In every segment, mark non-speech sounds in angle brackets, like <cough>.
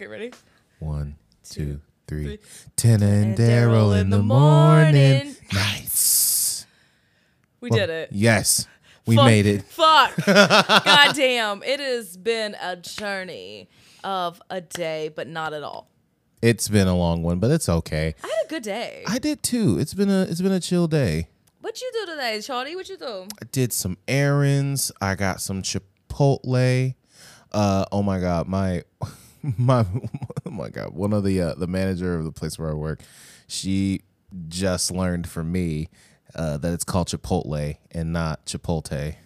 Okay, ready? One, two, three. Tennah and Daryl in the morning. Nice. We Well, did it. Yes, we Fuck- made it. Fuck. <laughs> God damn. It has been a journey of a day, but not at all. It's been a long one, but it's okay. I had a good day. I did too. It's been a it's been a chill day. What you do today, Shawty? What you do? I did some errands. I got some Chipotle. Uh oh my god, my <laughs> <laughs> my oh my god, one of the uh, the manager of the place where I work, she just learned from me uh, that it's called Chipotle and not Chipotle.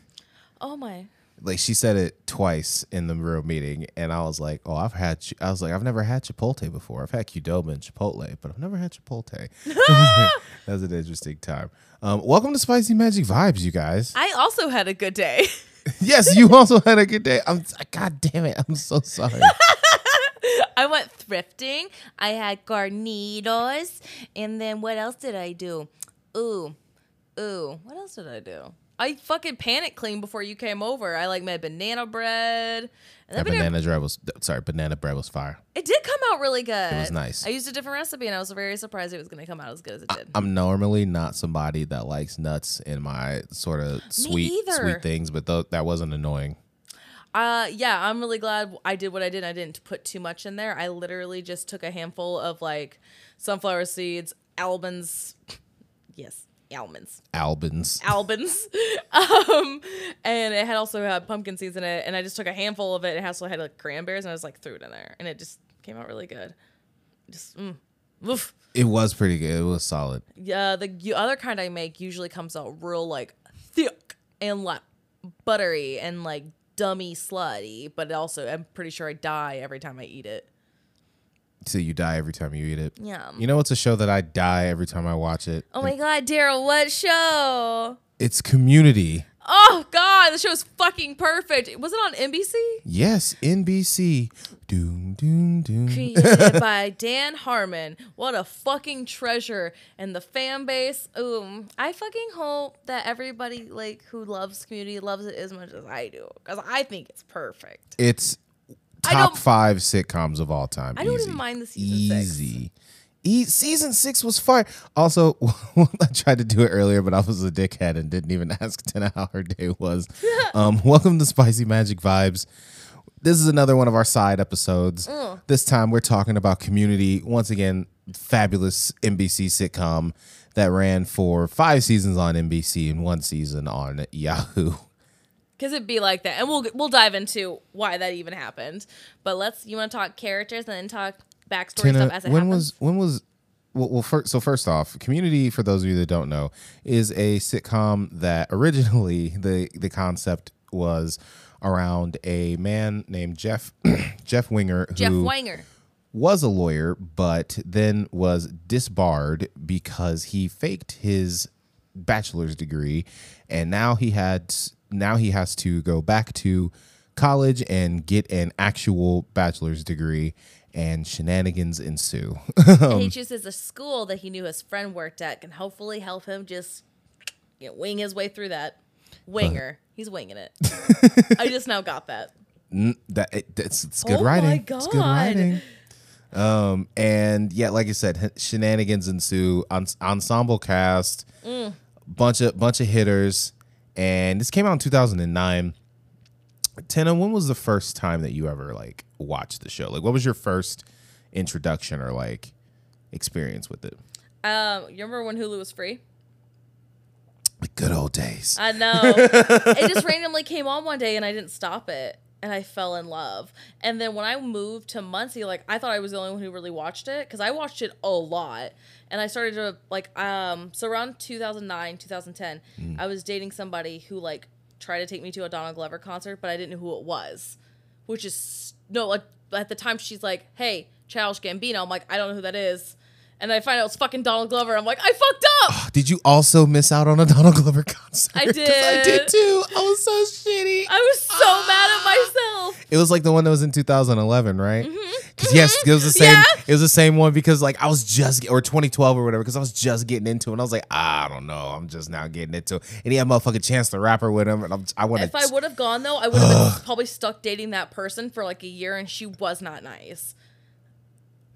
Oh my. Like she said it twice in the real meeting, and I was like, "Oh, I've had." I was like, "I've never had Chipotle before. I've had Qdoba and Chipotle, but I've never had Chipotle." <laughs> <laughs> that was an interesting time. Um, welcome to Spicy Magic Vibes, you guys. I also had a good day. yes, you also had a good day. I'm. God damn it! I'm so sorry. I went thrifting. I had carnitas. And then what else did I do? Ooh. Ooh. What else did I do? I fucking panic cleaned before you came over. I like made banana bread. And that banana, banana bread was sorry. Banana bread was fire. it did come out really good. It was nice. I used a different recipe and I was very surprised it was going to come out as good as it did. I'm normally not somebody that likes nuts in my sort of sweet sweet things, but th- that wasn't annoying. Uh, yeah, I'm really glad I did what I did. I didn't put too much in there. I literally just took a handful of like sunflower seeds, almonds. Yes, almonds. Albans. Albans. <laughs> um, and it had also had pumpkin seeds in it. And I just took a handful of it. It also had like cranberries, and I just like threw it in there, and it just came out really good. Just, mm, oof. It was pretty good. It was solid. Yeah, the other kind I make usually comes out real like thick and like buttery and like dummy slutty, but also I'm pretty sure I die every time I eat it. So you die every time you eat it. Yeah. You know, it's a show that I die every time I watch it. Oh my god, Daryl, what show? It's Community. Oh god, the show's fucking perfect. Was it on NBC? Yes, NBC. Doom, doom, doom. Created <laughs> by Dan Harmon. What a fucking treasure. And the fan base. Ooh, I fucking hope that everybody like who loves community loves it as much as I do. Because I think it's perfect. It's top five sitcoms of all time. I don't Easy. even mind the season six. E- season six was fire. Also, <laughs> I tried to do it earlier, but I was a dickhead and didn't even <laughs> ask Tennah how her day was. <laughs> um, welcome to Spicy Magic Vibes. This is another one of our side episodes. Mm. This time we're talking about Community. Once again, fabulous NBC sitcom that ran for five seasons on NBC and one season on Yahoo. Cause it'd be like that, and we'll we'll dive into why that even happened. But let's you want to talk characters and then talk backstory Tennah, stuff as it when happens. was when was well, well first, so first off, Community for those of you that don't know is a sitcom that originally <laughs> the the concept was around a man named Jeff <clears throat> Jeff Winger Jeff who Wanger? was a lawyer but then was disbarred because he faked his bachelor's degree and now he had now he has to go back to college and get an actual bachelor's degree and shenanigans ensue <laughs> and he chooses a school that he knew his friend worked at can hopefully help him just you know, wing his way through that. Winger, he's winging it. <laughs> I just now got that. N- that it, it's, it's good Oh my writing it's good God. writing um and yeah like i said shenanigans ensue Ens- ensemble cast Mm. bunch of bunch of hitters and this came out in 2009 Tennah, when was the first time that you ever like watched the show like what was your first introduction or like experience with it Um, you remember when Hulu was free? the good old days I know. <laughs> it just randomly came on one day and I didn't stop it. And I fell in love. And then when I moved to Muncie, like I thought I was the only one who really watched it because I watched it a lot. And I started to like um so around 2009, 2010, I was dating somebody who like tried to take me to a Donald Glover concert, but I didn't know who it was. Which is no like, at the time she's like, "Hey, Childish Gambino." I'm like, "I don't know who that is." And I find out it's fucking Donald Glover. I'm like, "I fucked up." <gasps> did you also miss out on a donald glover <laughs> concert I <laughs> did I did. too i was so shitty I was so mad at myself. It was like the one that was in 2011, right? Mm-hmm. Because yes, it was the <laughs> same. Yeah. It was the same one because like I was just or 2012 or whatever because I was just getting into it. and I was like, I don't know, I'm just now getting into it. And he had motherfucking Chance the Rapper with him, and I'm, I want If I would have gone though, I would have probably stuck dating that person for like a year, and she was not nice.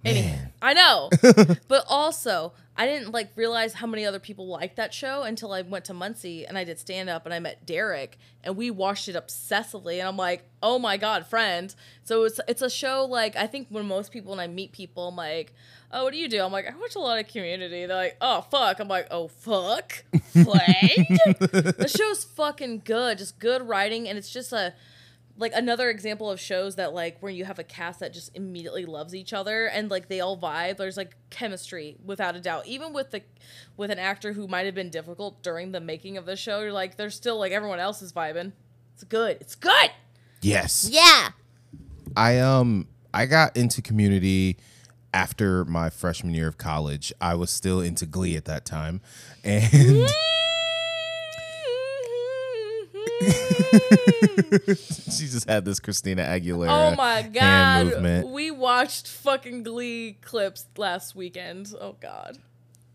Anyway, Man. I know, <laughs> but also I didn't like realize how many other people liked that show until I went to Muncie and I did stand up and I met Derek and we watched it obsessively and I'm like, oh my god, friend. So it's it's a show like I think when most people when I meet people, I'm like, oh, what do you do? I'm like, I watch a lot of Community. They're like, oh fuck. I'm like, oh fuck, <laughs> Flag. the show's fucking good, just good writing, and it's just a like another example of shows that like where you have a cast that just immediately loves each other and like they all vibe there's like chemistry without a doubt. Even with the with an actor who might have been difficult during the making of the show you're like there's still like everyone else is vibing. It's good. It's good! Yes, yeah. I um I got into Community after my freshman year of college. I was still into Glee at that time, and <laughs> she just had this Christina Aguilera. oh my god we watched fucking glee clips last weekend oh god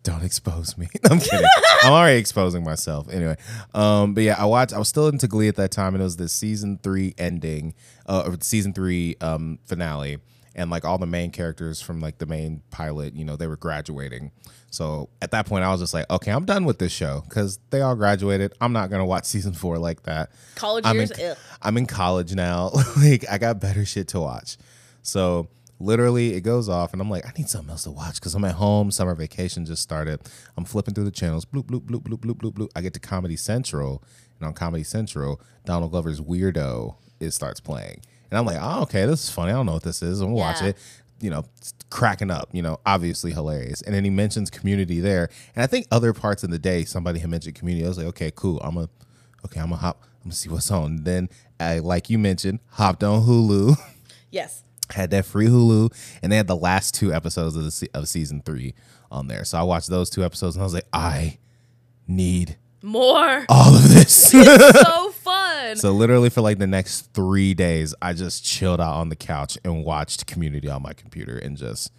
Don't expose me. <laughs> I'm kidding. I'm already exposing myself. Anyway, um, but yeah, I watched. I was still into Glee at that time, and it was the season three ending, uh, or season three um finale, and like all the main characters from like the main pilot, you know, they were graduating. So at that point, I was just like, okay, I'm done with this show because they all graduated. I'm not gonna watch <laughs> season four like that. college I'm years in. I'm in college now. <laughs> like I got better shit to watch. So literally it goes off and I'm like, I need something else to watch because I'm at home. Summer vacation just started. I'm flipping through the channels. Bloop, bloop, bloop, bloop, bloop, bloop, bloop. I get to Comedy Central. And on Comedy Central, Donald Glover's Weirdo it starts playing. And I'm like, oh, okay, this is funny. I don't know what this is. I'm gonna watch it. You know, cracking up, you know, obviously hilarious. And then he mentions community there. And I think other parts of the day, somebody had mentioned community. I was like, okay, cool. I'm a okay, I'm gonna hop, I'm gonna see what's on. Then I like you mentioned, hopped on Hulu, <laughs> yes had that free Hulu, and they had the last two episodes of the of season three on there. So I watched those two episodes and I was like, I need more all of this. <laughs> so fun so literally for like the next three days, I just chilled out on the couch and watched Community on my computer and just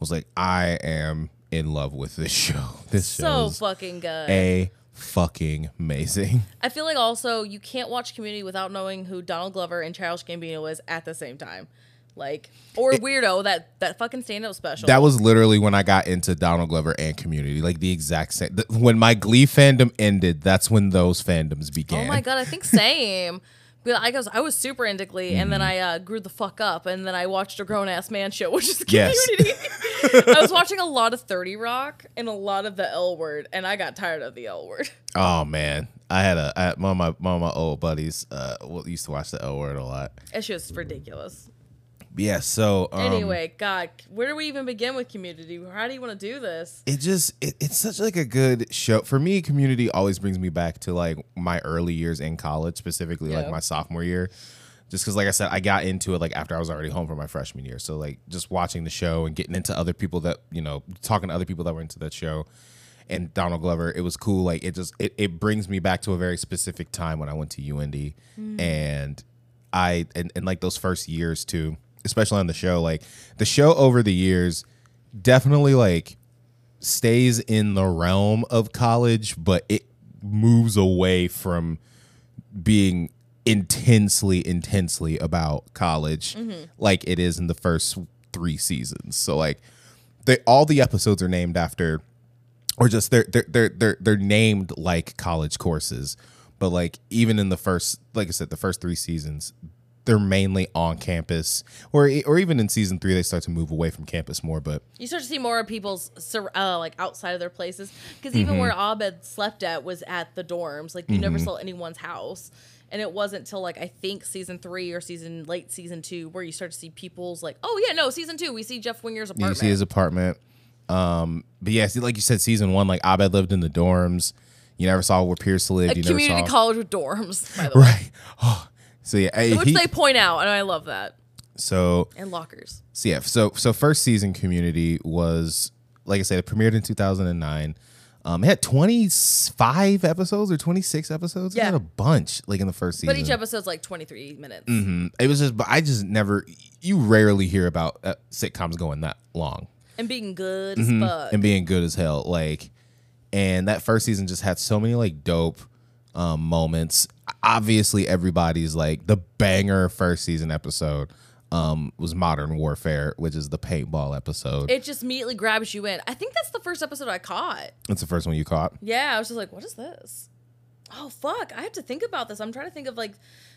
was like, I am in love with this <laughs> show. This so show is fucking good a fucking amazing. <laughs> I feel like also you can't watch Community without knowing who Donald Glover and Charles Gambino is at the same time. Like or Weirdo that that fucking stand up special. That was literally when I got into Donald Glover and Community, like the exact same. When my Glee fandom ended, that's when those fandoms began. oh my god, I think same. <laughs> I guess I was super into Glee, and then Mm-hmm. I uh, grew the fuck up, and then I watched a grown ass man show, <laughs> which is Yes. Community. <laughs> I was watching a lot of Thirty Rock and a lot of the L Word, and I got tired of the L Word. Oh man, I had a I had, one of my one of my old buddies uh used to watch the L Word a lot. It's just ridiculous. Yeah, so um, anyway, God, where do we even begin with Community? How do you want to do this? it just it, it's such like a good show for me. Community always brings me back to like my early years in college, specifically like my sophomore year. Just because, like I said, I got into it like after I was already home for my freshman year. So like just watching the show and getting into other people that you know, talking to other people that were into that show, and Donald Glover, it was cool. Like it just it, it brings me back to a very specific time when I went to UND, and I and, and like those first years too, especially on the show. Like the show over the years, definitely like stays in the realm of college, but it moves away from being intensely, intensely about college mm-hmm. like it is in the first three seasons. So like they all the episodes are named after or just they're they're they're they're, they're named like college courses. But like even in the first like I said, the first three seasons, they're mainly on campus. Or or even in season three they start to move away from campus more, but You start to see more of people's uh, like outside of their places because even where Abed slept at was at the dorms. Like you never saw anyone's house, and it wasn't till like I think season three or season late season two where you start to see people's like, oh yeah, no, season two we see Jeff Winger's apartment. You see his apartment. Um, but yeah, see, like you said, season one, like Abed lived in the dorms. You never saw where Pierce lived. a you community never saw, college with dorms, by the <laughs> way, right? Oh, so yeah, hey, which he- they point out, and I love that. so And lockers. so yeah, so so first season Community was like I said, it premiered in two thousand and nine. Um, it had 25 episodes or 26 episodes. It Yeah. had a bunch like in the first season. But each episode's like 23 minutes. Mm-hmm. It was just, but I just never. You rarely hear about uh, sitcoms going that long And being good as fuck. and being good as hell. Like, and that first season just had so many like dope um, moments. Obviously, everybody's like the banger first season episode um, was Modern Warfare, which is the paintball episode. it just immediately grabs you in. I think that's the first episode I caught. That's the first one you caught. Yeah, I was just like, what is this? Oh fuck, I have to think about this. I'm trying to think of like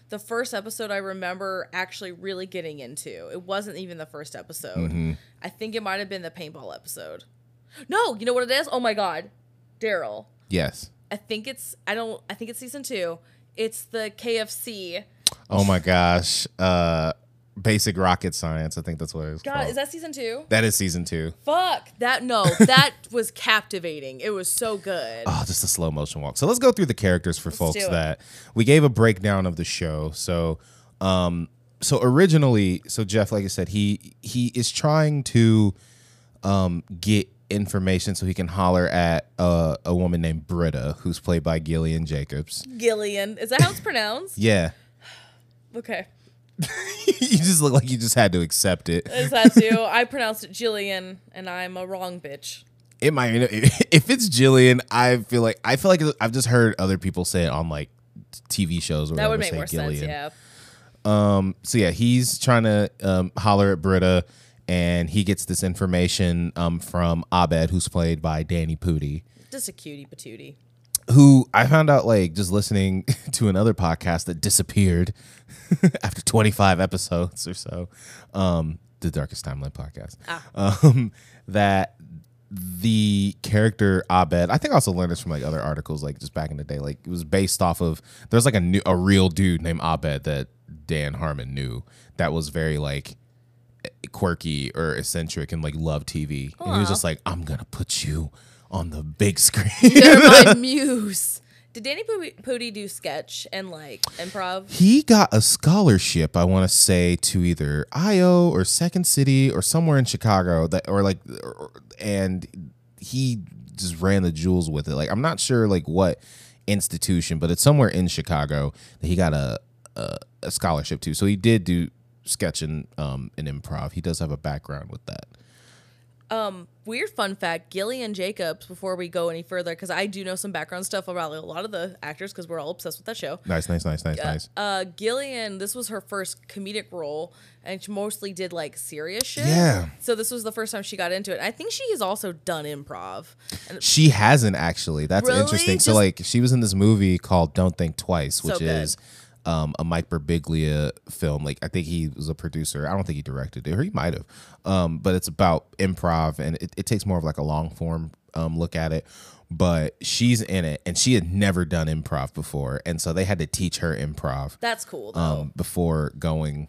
the first episode I remember actually really getting into. It wasn't even the first episode. Mm-hmm. I think it might have been the paintball episode. No, you know what it is? Oh my god. Daryl. Yes. I think it's I don't I think it's season 2. It's the KFC. Oh my gosh. Uh, Basic Rocket Science. I think that's what it is. God, called. is that season 2? that is season two. Fuck. That no, <laughs> that was captivating. It was so good. Oh, just a slow motion walk. So let's go through the characters for folks do it. that we gave a breakdown of the show. So, um, so originally, so Jeff, like I said, he he is trying to um get information so he can holler at uh, a woman named Britta, who's played by Gillian Jacobs. Gillian. Is that how it's pronounced? <sighs> Yeah, <sighs> Okay. <laughs> you just look like you just had to accept it. Is that too? I pronounced it Jillian, and I'm a wrong bitch. It might <laughs> if it's Gillian, I feel like I feel like I've just heard other people say it on like TV shows or That whatever, would make more Gillian. sense. Yeah. Um. So yeah, he's trying to um, holler at Britta, and he gets this information um, from Abed, who's played by Danny Pudi, Just a cutie patootie. who I found out like just listening <laughs> to another podcast that disappeared <laughs> after 25 episodes or so, um, the Darkest Timeline podcast, um, that the character Abed, I think I also learned this from like other articles, like just back in the day, like it was based off of there's like a new a real dude named Abed that Dan Harmon knew that was very like quirky or eccentric and like love TV. And he was just like, I'm gonna put you on the big screen. <laughs> You're my <laughs> muse. Did Danny Pudi do sketch and like improv? He got a scholarship, I want to say, to either IO or Second City or somewhere in Chicago that, or like, or- and he just ran the jewels with it. Like, I'm not sure like what institution, but it's somewhere in Chicago that he got a a, a scholarship to. So he did do sketch and um and improv. He does have a background with that. Um, weird fun fact: Gillian Jacobs. Before we go any further, because I do know some background stuff about a lot of the actors, because we're all obsessed with that show. Nice, nice, nice, nice, nice. Uh, Gillian, this was her first comedic role, and she mostly did like serious shit. Yeah. So this was the first time she got into it. I think she has also done improv. And She hasn't actually. That's Really? interesting. so like she was in this movie called Don't Think Twice, which good. is um, a Mike Birbiglia film. Like I think he was a producer. I don't think he directed it, or he might have. Um, but it's about improv, and it, it takes more of like a long form um, look at it. But she's in it, and she had never done improv before, and so they had to teach her improv that's cool though. um, before going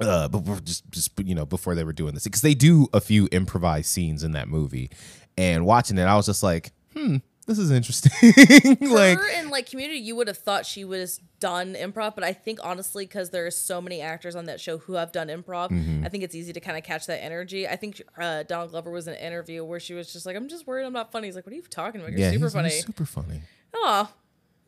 uh before just just you know before they were doing this because they do a few improvised scenes in that movie and watching it i was just like hmm this is interesting. <laughs> Like her in like community you would have thought she would have done improv but i think honestly because there are so many actors on that show who have done improv Mm-hmm. i think it's easy to kind of catch that energy. I think uh, donald glover was in an interview where she was just like i'm just worried i'm not funny. He's like what are you talking about? You're yeah super funny. super funny. Oh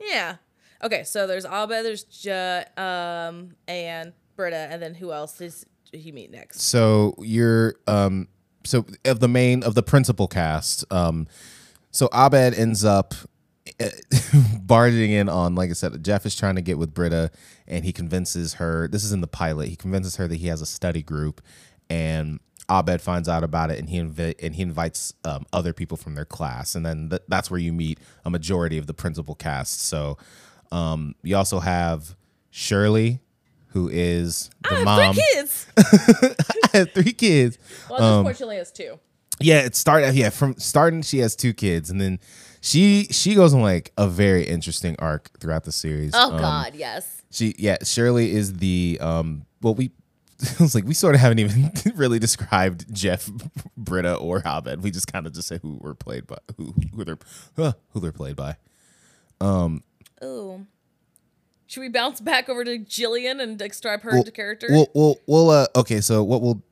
yeah. Okay so there's abed there's ja, um and britta and then who else does he meet next? So you're um so of the main of the principal cast um so abed ends up eh, <laughs> barging in on like i said jeff is trying to get with britta and he convinces her this is in the pilot he convinces her that he has a study group and abed finds out about it and he invi- and he invites um, other people from their class and then th- that's where you meet a majority of the principal cast. So um, you also have shirley who is the I have mom. three kids. <laughs> I have three kids. well Um, unfortunately has two Yeah, it started. Yeah, from starting, she has two kids, and then she she goes on like a very interesting arc throughout the series. oh Um, god yes she yeah, Shirley is the um. Well, we. <laughs> It was like we sort of haven't even <laughs> really described Jeff, <laughs> Britta, or Abed. We just kind of just say who were played by who who they're uh, who they're played by. Ooh. Should we bounce back over to Jillian and describe her Well, character? We'll we'll we'll uh okay. So what we'll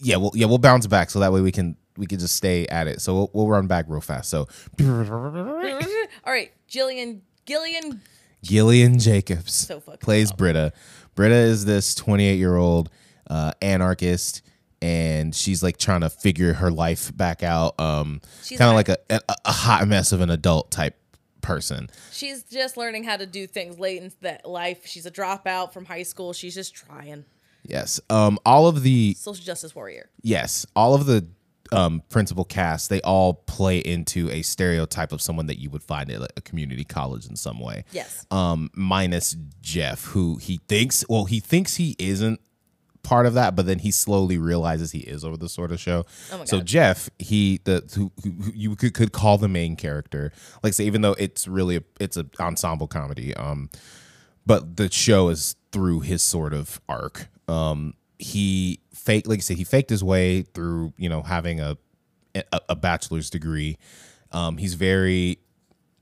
yeah we'll yeah we'll bounce back so that way we can we could just stay at it. So we'll, we'll run back real fast. So <laughs> All right, Jillian Gillian. Gillian Jacobs So plays Britta. Britta is this 28 year old uh, anarchist, and she's like trying to figure her life back out. Um, She's kind of like- like a, a a hot mess of an adult type person. She's just learning how to do things late in that life. She's a dropout from high school. She's just trying. Yes. Um, all of the Social justice warrior. yes, all of the um, principal cast they all play into a stereotype of someone that you would find at a community college in some way. Yes. um, minus Jeff, who he thinks, well, he thinks he isn't part of that, but then he slowly realizes he is over the sort of show. Oh my so Jeff, he the who, who who you could, could call the main character, like say, even though it's really a, it's an ensemble comedy, um, but the show is through his sort of arc. Um, he fake, like I said, he faked his way through, you know, having a a, a bachelor's degree. Um, he's very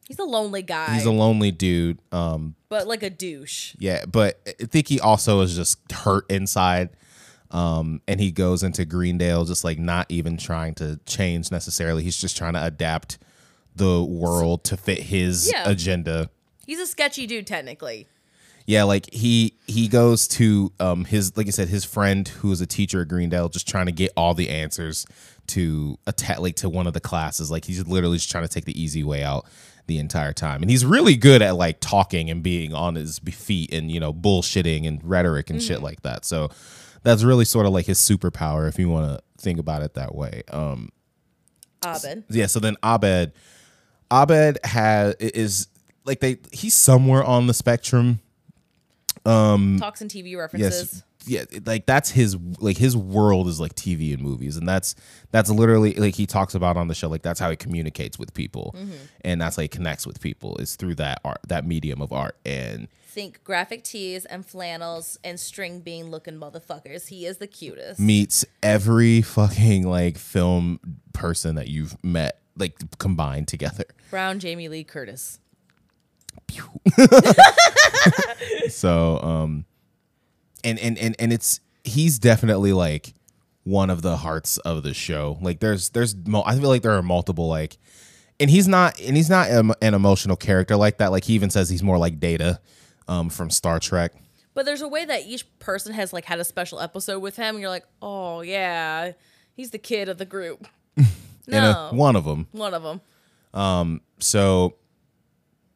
He's a lonely guy, he's a lonely dude. Um, but like a douche. yeah, but I think he also is just hurt inside. Um, and he goes into Greendale just like not even trying to change necessarily. He's just trying to adapt the world to fit his Yeah. agenda. He's a sketchy dude, technically. Yeah, like he he goes to um his like I said his friend who is a teacher at Greendale just trying to get all the answers to attack like to one of the classes. Like he's literally just trying to take the easy way out the entire time. And he's really good at like talking and being on his feet and you know bullshitting and rhetoric and shit like that. So that's really sort of like his superpower if you want to think about it that way. Um Abed. yeah, so then Abed Abed has is like they he's somewhere on the spectrum Talks and TV references. yes yeah like that's his like his world is like tv and movies and that's that's literally like he talks about on the show like that's how he communicates with people Mm-hmm. and that's how he connects with people is through that art that medium of art and Think graphic tees and flannels and string bean looking motherfuckers. He is the cutest. meets every fucking like film person that you've met like combined together Brown Jamie Lee Curtis. So um and and and and it's he's definitely like one of the hearts of the show. Like there's there's mo- i feel like there are multiple like and he's not and he's not em- an emotional character like that. Like he even says he's more like data um from star trek. But there's a way that each person has like had a special episode with him, and you're like, oh yeah, he's the kid of the group. <laughs> No, a, one of them one of them. Um, so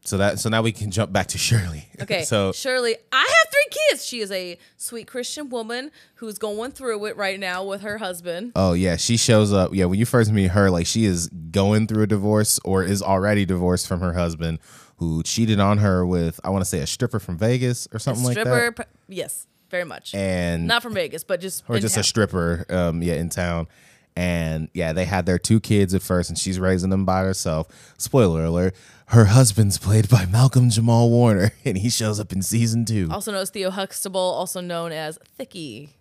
so that so now we can jump back to shirley <laughs> Okay, so Shirley, I have three kids. She is a sweet Christian woman who's going through it right now with her husband. Oh yeah, she shows up. Yeah, when you first meet her, like she is going through a divorce or is already divorced from her husband, who cheated on her with I want to say a stripper from Vegas or something like Stripper, that, p- yes, very much. and Not from Vegas, but just or just town. a stripper, um, yeah, in town. And yeah, they had their two kids at first, and she's raising them by herself. Spoiler alert: her husband's played by <laughs> Malcolm Jamal Warner, and he shows up in season two. also known as Theo Huxtable, also known as Thicky.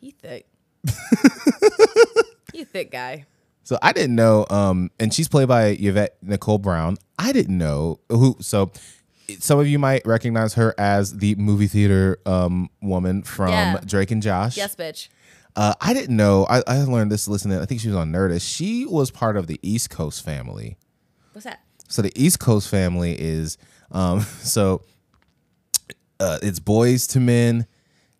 He thick. <laughs> he thick guy. So I didn't know, um, and she's played by Yvette Nicole Brown. I didn't know who. So some of you might recognize her as the movie theater um, woman from Yeah. Drake and Josh. Yes, bitch. Uh, I didn't know. I, I learned this listening. I think she was on Nerdist. She was part of the East Coast family. What's that? So the East Coast family is um, <laughs> so uh, it's Boyz II Men,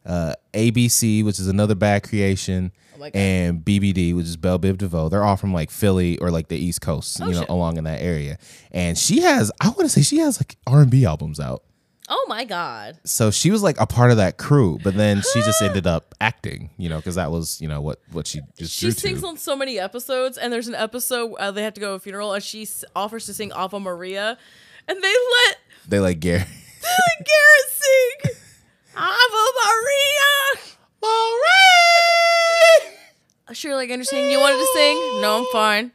uh, ABC, which is another bad creation, Oh and BBD, which is Bell Biv DeVoe. They're all from like Philly or like the East Coast, you know, Oh, shit. along in that area. And she has, I want to say, she has like R and B albums out. Oh my god. So she was like a part of that crew, but then she just <gasps> ended up acting, you know, because that was, you know, what what she just She sings to. on so many episodes, and there's an episode uh, they have to go to a funeral, and she s- offers to sing Ave Maria, and they let They like Gary. <laughs> Garrett sing Ave Maria. Maria. Sure, like understanding you wanted to sing. No, I'm fine.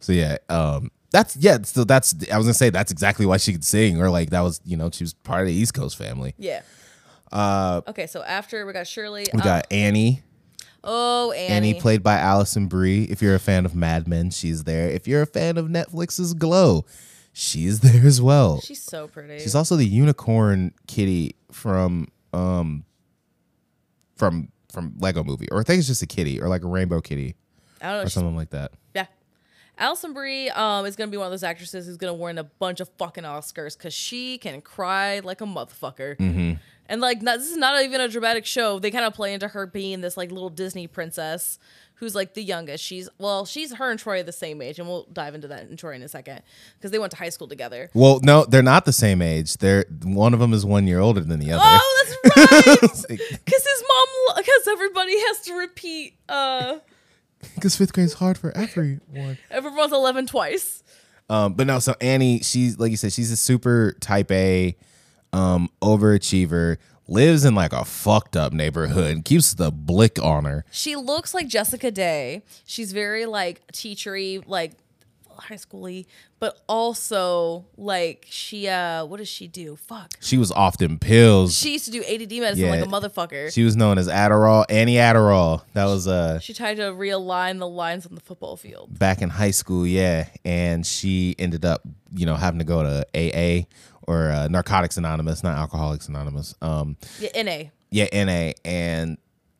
So yeah, um, that's yeah. So that's I was gonna say that's exactly why she could sing, or like that was you know she was part of the East Coast family. Yeah. Uh. Okay, so after we got Shirley. We uh, got Annie. oh Annie. Annie played by Alison Brie. If you're a fan of Mad Men, she's there. If you're a fan of Netflix's Glow, she's <laughs> there as well. She's so pretty. She's also the unicorn kitty from um from from Lego Movie, or I think it's just a kitty, or like a rainbow kitty. I don't know. or something like that. Yeah. Alison Brie um, is going to be one of those actresses who's going to win a bunch of fucking Oscars because she can cry like a motherfucker. Mm-hmm. And like, not, this is not even a dramatic show. They kind of play into her being this like little Disney princess who's like the youngest. She's well, she's her and Troy are the same age, and we'll dive into that in Troy in a second because they went to high school together. Well, no, they're not the same age. They're one of them is one year older than the other. Oh, that's right. <laughs> Because his mom, because everybody has to repeat. uh <laughs> Because fifth grade's hard for everyone. <laughs> Everyone's eleven twice. Um, but no, so Annie, she's like you said, she's a super type A, um, overachiever. Lives in like a fucked up neighborhood. Keeps the blick on her. She looks like Jessica Day. She's very like teachery, like high schooly, but also like she uh what does she do? Fuck. She was often pills. She used to do ADD medicine like a motherfucker. She, She was known as Adderall, Annie Adderall. That was uh She tried to realign the lines on the football field. back in high school, yeah. And she ended up, you know, having to go to AA or uh, Narcotics Anonymous, not Alcoholics Anonymous. Um, Yeah, NA. yeah, NA, and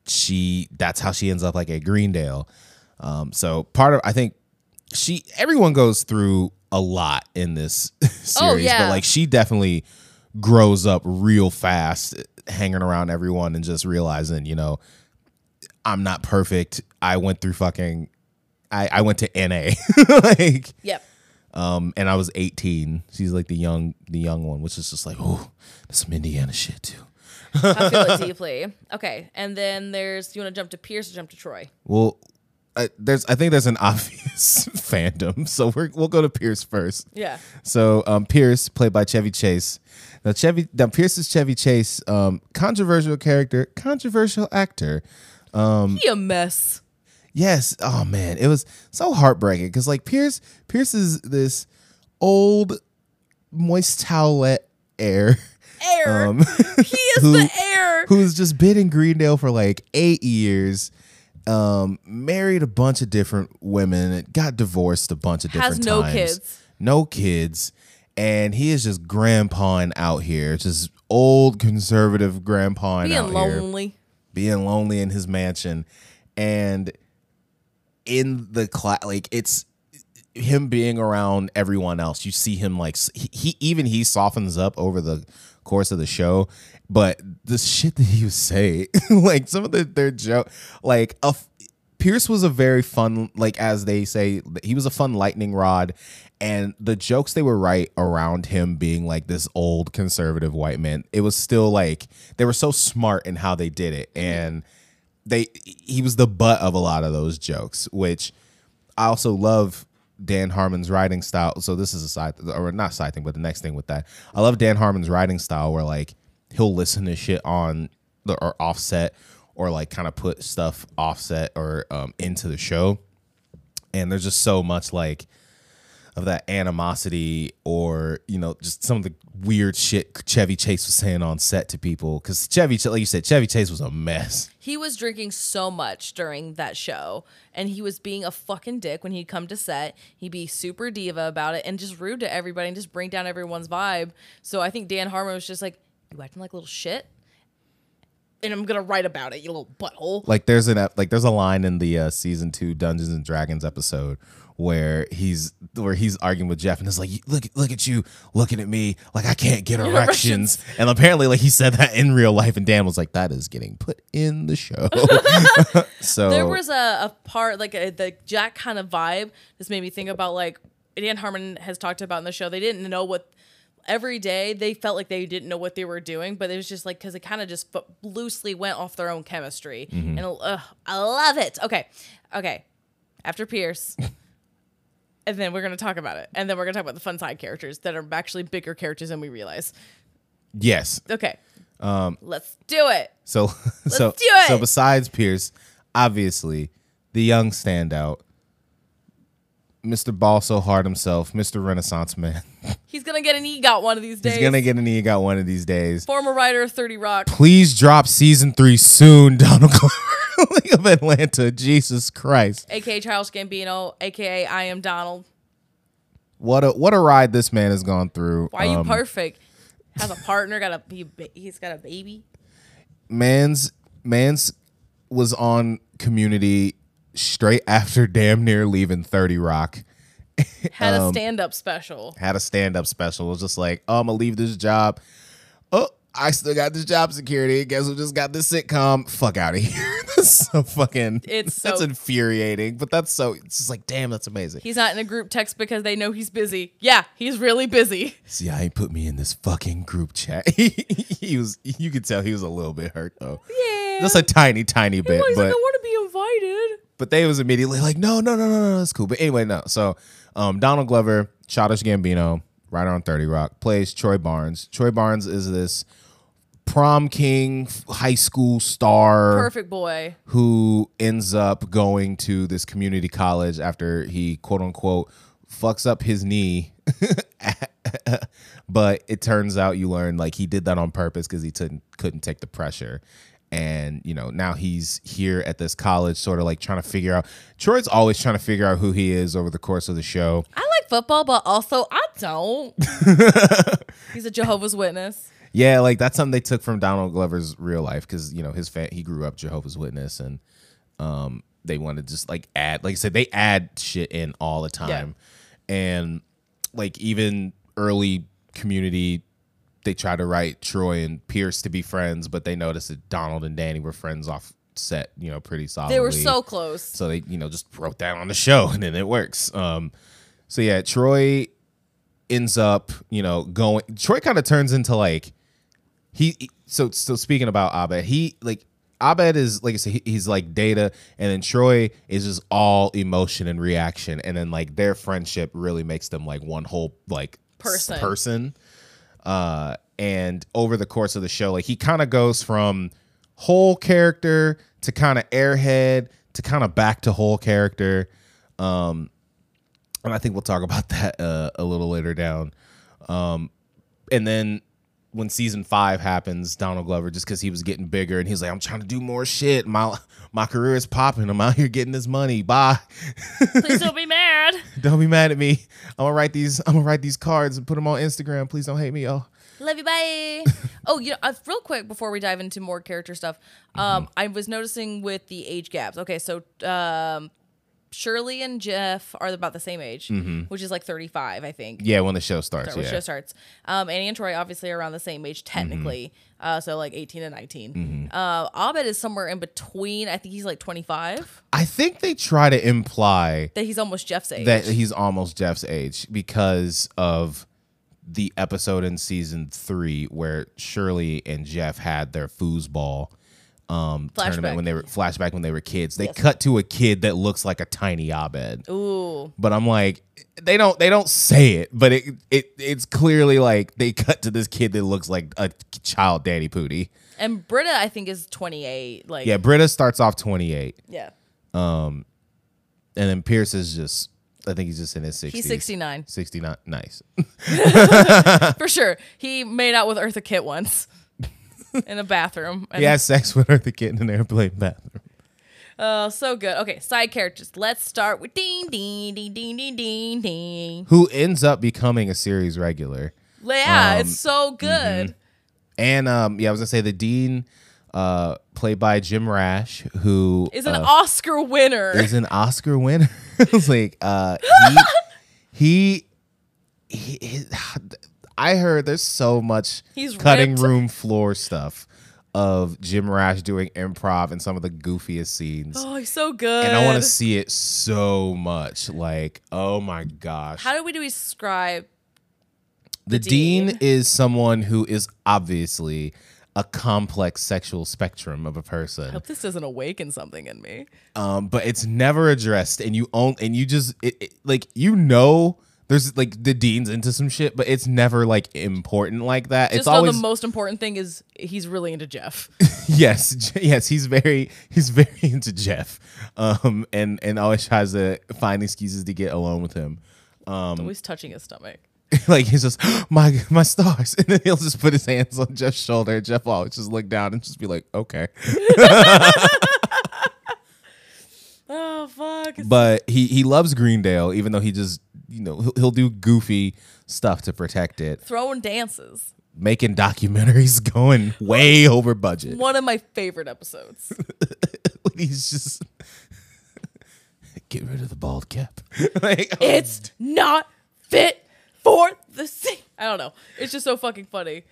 she that's how she ends up like at Greendale. Um, so part of I think she everyone goes through a lot in this <laughs> series, Oh, yeah. but like she definitely grows up real fast, hanging around everyone and just realizing, you know, I'm not perfect. I went through fucking I, I went to NA. <laughs> like Yep. um and I was 18. She's like the young the young one, which is just like, oh, that's some Indiana shit too. I feel it <laughs> deeply. Okay. And then there's you want to jump to Pierce or jump to Troy? Well, uh, there's I think there's an <laughs> obvious fandom, so we're, we'll go to Pierce first. Yeah. So um, Pierce, played by Chevy Chase. Now Chevy, now Pierce is Chevy Chase, um, controversial character, controversial actor. He a mess. Yes. Oh man, it was so heartbreaking because like Pierce, Pierce is this old moist towelette heir. Air. Um, <laughs> he is <laughs> who- the air. who's just been in Greendale for like eight years, um, married a bunch of different women, got divorced a bunch of Has different no times, kids. no kids, and he is just grandpaing out here, just old conservative grandpaing out Being here, lonely. being lonely in his mansion, and in the class, like it's him being around everyone else. You see him like he, he even he softens up over the course of the show, but the shit that he would say, <laughs> like some of the their joke, like a Pierce was a very fun, like as they say, he was a fun lightning rod, and the jokes they would write around him being like this old conservative white man, it was still like they were so smart in how they did it, and they he was the butt of a lot of those jokes, which I also love Dan Harmon's writing style. So this is a side or not side thing, but the next thing with that, I love Dan Harmon's writing style where like he'll listen to shit on the or offset or like kind of put stuff offset or um, into the show, and there's just so much like of that animosity or you know just some of the weird shit Chevy Chase was saying on set to people because Chevy, like you said, Chevy Chase was a mess. He was drinking so much during that show, and he was being a fucking dick when he'd come to set. He'd be super diva about it and just rude to everybody and just bring down everyone's vibe. So I think Dan Harmon was just like, "You acting like a little shit." And I'm gonna write about it, you little butthole. like there's an like there's a line in the uh, season two Dungeons and Dragons episode where he's where he's arguing with Jeff and it's like look look at you looking at me like I can't get <laughs> erections and apparently like he said that in real life and Dan was like that is getting put in the show <laughs> <laughs> so There was a, a part like a, the Jack kind of vibe. This made me think about like Dan Harmon has talked about in the show. They didn't know what every day they felt like they didn't know what they were doing, but it was just like because it kind of just loosely went off their own chemistry, and uh, I love it. Okay, okay. After Pierce. <laughs> And then we're gonna talk about it, and then we're gonna talk about the fun side characters that are actually bigger characters than we realize. yes Okay, um, let's do it. so <laughs> so do it. so besides Pierce obviously the young standout Mr. Ball so hard himself Mr. Renaissance man <laughs> He's gonna get an EGOT one of these days. he's gonna get an EGOT one of these days former writer of Thirty Rock. please drop season three soon, <laughs> Donald League of Atlanta. Jesus Christ. aka Charles Gambino, aka I am Donald. What a what a ride this man has gone through. Why are you Um, perfect? Has a partner, got a he, he's got a baby. Man's man's was on community straight after damn near leaving 30 Rock. <laughs> Had Um, a stand up special. Had a stand up special. It was just like, oh, I'm gonna leave this job. Oh, I still got this job security. Guess who just got this sitcom? Fuck out of here. <laughs> that's so fucking. It's that's so- infuriating. But that's so. It's just like, damn, that's amazing. He's not in a group text because they know he's busy. Yeah, he's really busy. See, I ain't put me in this fucking group chat. <laughs> he was. You could tell he was a little bit hurt though. Yeah. Just a tiny, tiny bit. Well, he's but like, I want to be invited. But they was immediately like, no, no, no, no, no, that's cool. But anyway, no. So um, Donald Glover, Childish Gambino, right on 30 Rock, plays Troy Barnes. Troy Barnes is this prom king, high school star Perfect boy. who ends up going to this community college after he quote unquote fucks up his knee. <laughs> but it turns out you learn like he did that on purpose because he couldn't couldn't take the pressure. And you know now he's here at this college, sort of like trying to figure out. Troy's always trying to figure out who he is over the course of the show. I like football, but also I don't. <laughs> he's a Jehovah's Witness. Yeah, like that's something they took from Donald Glover's real life because you know his fa- he grew up Jehovah's Witness and um they want to just like add like I said they add shit in all the time and like even early community they try to write Troy and Pierce to be friends but they noticed that Donald and Danny were friends off set you know pretty solidly They were so close. so they you know just wrote that on the show <laughs> and then it works um so yeah Troy ends up you know going Troy kind of turns into like he so so speaking about Abed, he like Abed is like I said, he- he's like data, and then Troy is just all emotion and reaction, and then like their friendship really makes them like one whole like Person. person. Uh, and over the course of the show, like he kind of goes from whole character to kind of airhead to kind of back to whole character. Um, and I think we'll talk about <laughs> that uh, a little later down. Um, and then when season five happens, Donald Glover, just because he was getting bigger and he's like, I'm trying to do more shit. My my career is popping. I'm out here getting this money. Bye. Please don't <laughs> be mad. don't be mad at me. I'm gonna write these. I'm gonna write these cards and put them on Instagram. Please don't hate me. Oh, Love you, bye. <laughs> oh, you know, uh, real quick before we dive into more character stuff, um, I was noticing with the age gaps. Okay, so um, Shirley and Jeff are about the same age, which is like 35, I think. yeah. When the show starts, Start when yeah. show starts. Um, Annie and Troy obviously are around the same age technically, Mm-hmm. uh, so like 18 and 19. Uh, Abed is somewhere in between. I think he's like 25. I think they try to imply That he's almost Jeff's age. that he's almost Jeff's age because of the episode in season three where Shirley and Jeff had their foosball um tournament Flashback. when they were flashback when they were kids. They cut to a kid that looks like a tiny Abed. Ooh, But I'm like, they don't they don't say it, but it it it's clearly like they cut to this kid that looks like a child Danny Pudi. and Britta I think is 28. Like Yeah, Britta starts off 28, yeah. Um and then Pierce is just I think he's just in his 60s. He's 69 69. Nice. <laughs> for sure. He made out with Eartha Kitt once <laughs> in a bathroom. He has sex with her, the kid in an airplane bathroom. Oh, so good. Okay, side characters. Let's start with Dean, Dean, Dean, Dean, ding ding ding. Who ends up becoming a series regular. Yeah, Um, it's so good. And um, yeah, I was gonna say the dean, uh, played by Jim Rash, who Is an uh, Oscar winner. is an Oscar winner. <laughs> I was like, uh, he, <laughs> he, he, he- I heard there's so much He's cutting ripped. room floor stuff of Jim Rash doing improv and some of the goofiest scenes. oh, he's so good. and I want to see it so much. Like, oh my gosh. How do we describe? the the dean. dean? is someone who is obviously a complex sexual spectrum of a person. I hope this doesn't awaken something in me. Um, but it's never addressed and you own and you just it, it- like you know there's like the dean's into some shit, but it's never like important like that. Just it's know always the most important thing is he's really into Jeff. <laughs> yes, J- yes, he's very he's very <laughs> into Jeff. Um and and always tries to find excuses to get alone with him. Um, Always touching his stomach. <laughs> like he's just <gasps> my my stars, and then he'll just put his hands on Jeff's shoulder. And Jeff will always just look down and just be like, okay. Oh fuck! But he he loves Greendale, even though he just you know he'll, he'll do goofy stuff to protect it, Throwing dances. making documentaries <laughs> going way over budget. One of my favorite episodes. <laughs> he's just <laughs> get rid of the bald cap. like, oh, It's not fit for the scene. I don't know. It's just so fucking funny.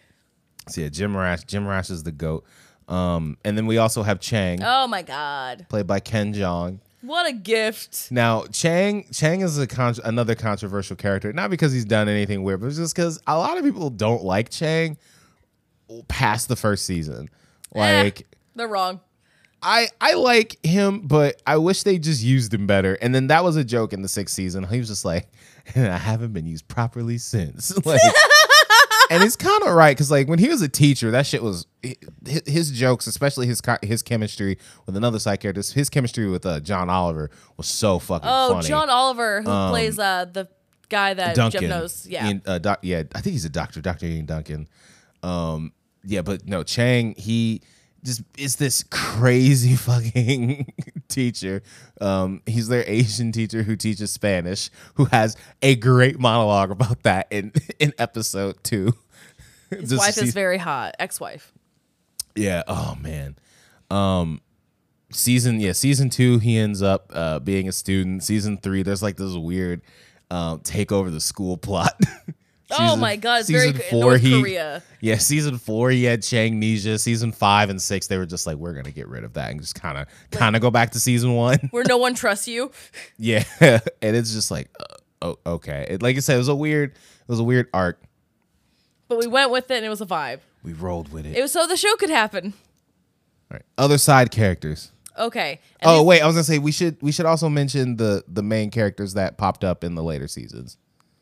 so yeah, Jim Rash. Jim Rash is the goat. Um, and then we also have Chang, Oh my god. played by Ken Jeong. What a gift. Now, Chang Chang is a con- another controversial character, not because he's done anything weird, but just because a lot of people don't like Chang past the first season. Eh, Like, they're wrong. I I like him, but I wish they just used him better. And then that was a joke in the sixth season. He was just like, <laughs> I haven't been used properly since. <laughs> Like, <laughs> and it's kind of right because like when he was a teacher, that shit was hi- his jokes, especially his his chemistry with another side character. His chemistry with uh, John Oliver was so fucking Oh, funny. John Oliver, who plays uh the guy that Duncan. Jim knows. Yeah. Ian, uh, doc, yeah, I think he's a doctor, Dr. Ian Duncan. Um, yeah, but no, Chang, he just is this crazy <laughs> fucking teacher. Um, he's their Asian teacher who teaches Spanish, who has a great monologue about that in <laughs> in episode two. His Just wife see- is very hot. Ex-wife. yeah. Oh man. Um, season yeah, season two, he ends up uh being a student. Season three, there's like this weird um take over the school <laughs> plot. Oh my god, it's very season co- he, Korea. Yeah, season four he had Changnesia. Season five and six, they were just like, we're gonna get rid of that and just kind of kind of go back to season one. Where no one trusts you. <laughs> yeah, and it's just like, uh, oh, okay. It, like I said, it was a weird, it was a weird arc. But we went with it and it was a vibe. We rolled with it. It was so the show could happen. All right. Other side characters. Okay. And Oh these- wait, I was gonna say we should we should also mention the the main characters that popped up in the later seasons.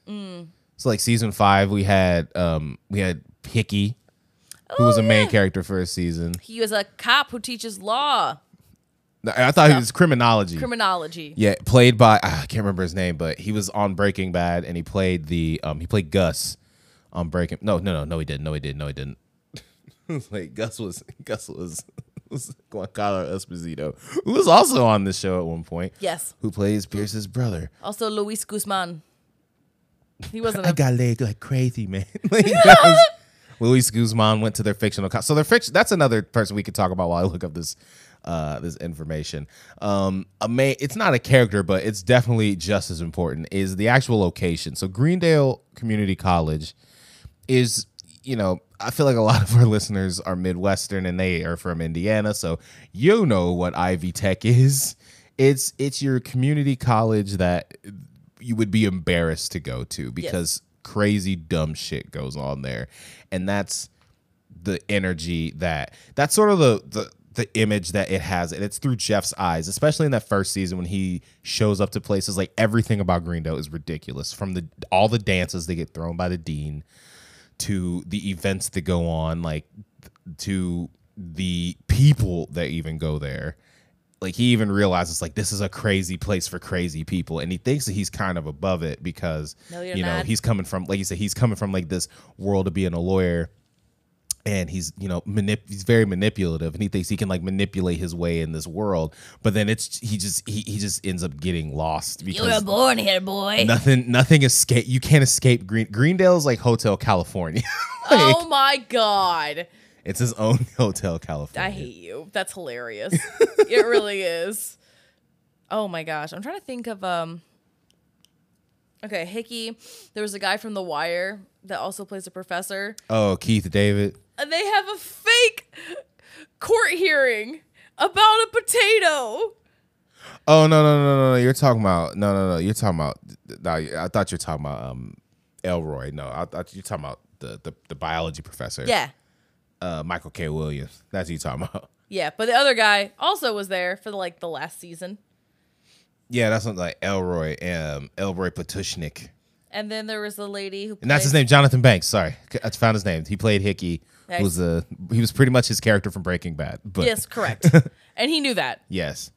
Mm. So like season five, we had um we had Hickey, who was Oh, a main character for a season. He was a cop who teaches law, I thought he was criminology. criminology. Yeah, played by ah, I can't remember his name, but he was on Breaking Bad and he played the um he played Gus on Breaking. No, no, no, no, he didn't. No, he didn't. No, he didn't. <laughs> like Gus was Gus was <laughs> was Giancarlo Esposito, who was also on the show at one point. Yes. Who plays Pierce's brother? Also Luis Guzman. He wasn't I a got laid like crazy, man. <laughs> Like, was- <laughs> Luis Guzman went to their fictional. Co- so their fiction. That's another person we could talk about while I look up this uh, this information. Um, a main, it's not a character, but it's definitely just as important. Is the actual location. So Greendale Community College is, you know, I feel like a lot of our listeners are Midwestern and they are from Indiana, so you know what Ivy Tech is. It's it's your community college that you would be embarrassed to go to because crazy dumb shit goes on there, and that's the energy that that's sort of the the the image that it has. And it's through Jeff's eyes especially in that first season when he shows up to places like everything about Greendale is ridiculous. From the all the dances they get thrown by the dean to the events that go on like to the people that even go there like he even realizes like this is a crazy place for crazy people and he thinks that he's kind of above it because No, you're know not. he's coming from like you said he's coming from like this world of being a lawyer and he's you know manip- he's very manipulative and he thinks he can like manipulate his way in this world but then it's he just he, he just ends up getting lost because You were born here, boy. nothing nothing escape you can't escape green greendale is like hotel california <laughs> oh like, oh my god. It's his own <laughs> hotel california I hate you. That's hilarious. <laughs> it really is. Oh my gosh. I'm trying to think of um Okay, Hickey. There was a guy from The Wire that also plays a professor. oh keith david And they have a fake court hearing about a potato. Oh no no no no no! You're talking about no no no! You're talking about. No, I thought you were talking about um, Elroy. No, I thought you were talking about the the, the biology professor. Yeah. Uh, Michael K. Williams. That's who you talking about. <laughs> Yeah, but the other guy also was there for like the last season. Yeah, that's like Elroy. Um, Elroy Patashnik, And then there was the lady who and that's his name, Jonathan Banks. Sorry, I found his name. He played Hickey. Nice. Was a he was pretty much his character from Breaking Bad. But Yes, correct. <laughs> and he knew that. yes.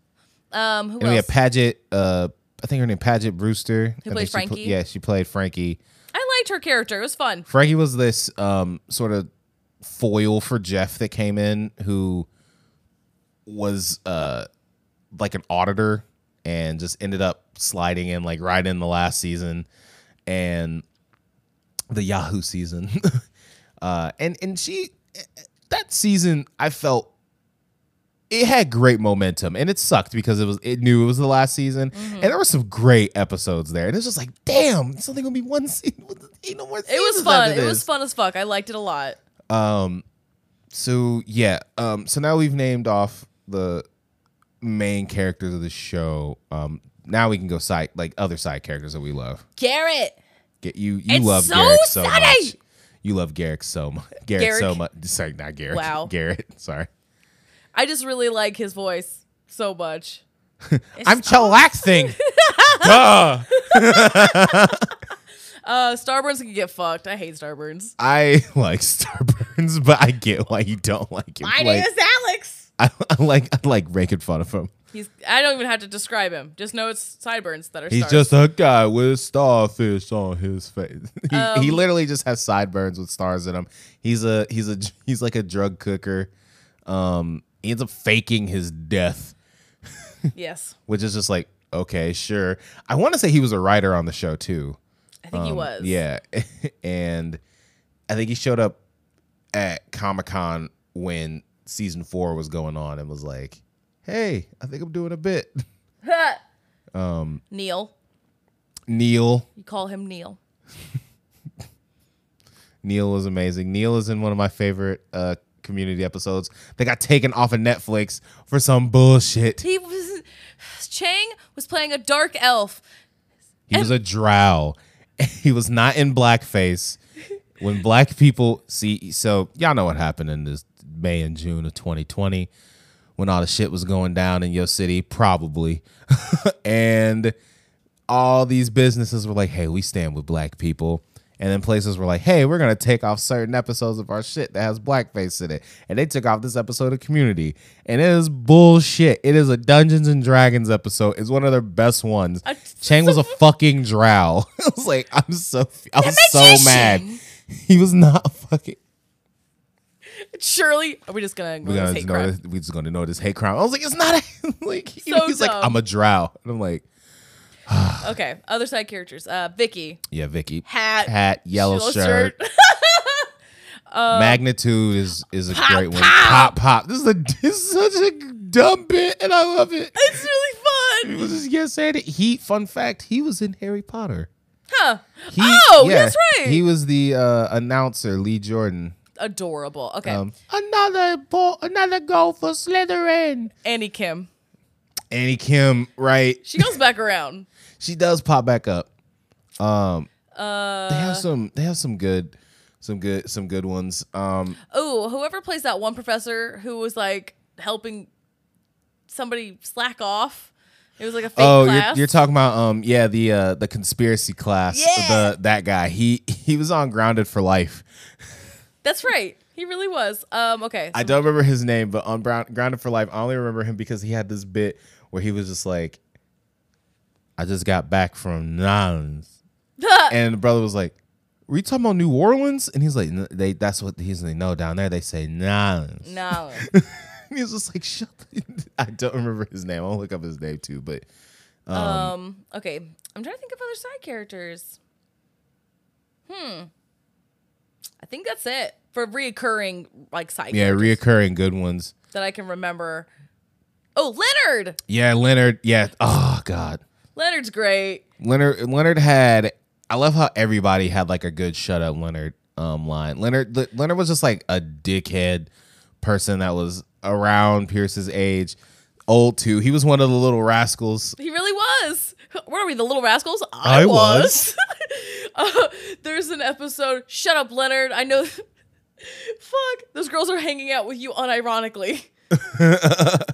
Um who And we else? have Paget. Uh, I think her name Paget Brewster. Who I played she pl- Frankie? yeah, she played Frankie. I liked her character. It was fun. Frankie was this um, sort of foil for Jeff that came in who was uh, like an auditor and just ended up sliding in like right in the last season and the Yahoo season. <laughs> uh, and and she that season I felt it had great momentum and it sucked because it was it knew it was the last season Mm-hmm. and there were some great episodes there and it's just like damn it's only gonna be one <laughs> season no more It was fun. It was fun as fuck. I liked it a lot. Um so yeah um so now we've named off the main characters of the show um now we can go side like other side characters that we love Garrett. get you you It's love so Garrick so sunny! much you love Garrett so much <laughs> Garrett so much sorry not Garrett Wow. <laughs> Garrett sorry I just really like his voice so much. <laughs> I'm chillaxing duh Uh, Starburns can get fucked. I hate Starburns. I <laughs> like Starburns, but I get why you don't like him. My like, name is Alex. I, I like I like making fun of him. He's. I don't even have to describe him. Just know it's sideburns that are. He's stars. just a guy with starfish on his face. <laughs> he, Um, he literally just has sideburns with stars in him. He's a he's a <laughs> he's like a drug cooker. Um, he ends up faking his death, yes. which is just like okay, sure. I want to say he was a writer on the show too. I think he Um, was. Yeah, <laughs> and I think he showed up at Comic Con when season four was going on and was like, "Hey, I think I'm doing a bit." <laughs> um. Neil. Neil, You call him Neil. <laughs> Neil was amazing. Neil is in one of my favorite uh, community episodes. They got taken off of Netflix for some bullshit. He was. <sighs> Chang was playing a dark elf. He was a drow. <laughs> He was not in blackface. When black people see, so y'all know what happened in this May and June of 2020 when all the shit was going down in your city, probably. <laughs> and all these businesses were like, hey, we stand with black people. And then places were like, hey, we're going to take off certain episodes of our shit that has blackface in it. And they took off this episode of Community. And it is bullshit. It is a Dungeons and Dragons episode. It's one of their best ones. I- Chang was a fucking drow. <laughs> I was like, I'm so, I was so mad. He was not fucking. Surely, are we just gonna ignore We this gotta hate crime? this, we just gonna know this hate crime. I was like, it's not a, <laughs> like So he's like. I'm a drow. And I'm like, Okay, other side characters. Uh, Vicky, yeah, Vicky. hat, Hat, yellow yellow shirt. shirt. <laughs> Magnitude is is a Pop, great one. pop. Pop pop. This is a <laughs> this is such a dumb bit, and I love it. it's really It fun. was just it. He fun fact, he was in Harry Potter. Huh? He, oh, yeah, that's right. He was the uh, announcer, Lee Jordan. Adorable. Okay, Um, another ball, another goal for Slytherin. Annie Kim. Annie Kim, right? She goes back around. She does pop back up. Um, Uh, they have some. They have some good, some good, some good ones. Um, oh, whoever plays that one professor who was like helping somebody slack off. It was like a fake oh, you're, you're talking about um, yeah, the uh, the conspiracy class. Yeah. The that guy. He <laughs> he was on Grounded for Life. That's right. He really was. Um. Okay. I don't remember his name, but on Brown, Grounded for Life, I only remember him because he had this bit where he was just like, "I just got back from Nines," <laughs> and the brother was like, "Were you talking about New Orleans?" And he's like, "They that's what he's like. No, down there they say Nines." no. <laughs> he was just like, "Shut." The-. <laughs> I don't remember his name. I'll look up his name too, but Um, okay. I'm trying to think of other side characters. Hmm. I think that's it for reoccurring like side yeah, reoccurring good ones. that I can remember. Oh, Leonard. Yeah, Leonard. Yeah. Oh God. Leonard's great. Leonard Leonard had I love how everybody had like a good shut up Leonard um line. Leonard Le- Leonard was just like a dickhead person that was around Pierce's age, old too. He was one of the little rascals. He really was. What are we, the Little Rascals? I was. <laughs> uh, there's an episode. Shut up, Leonard. I know. <laughs> Fuck. Those girls are hanging out with you unironically. <laughs>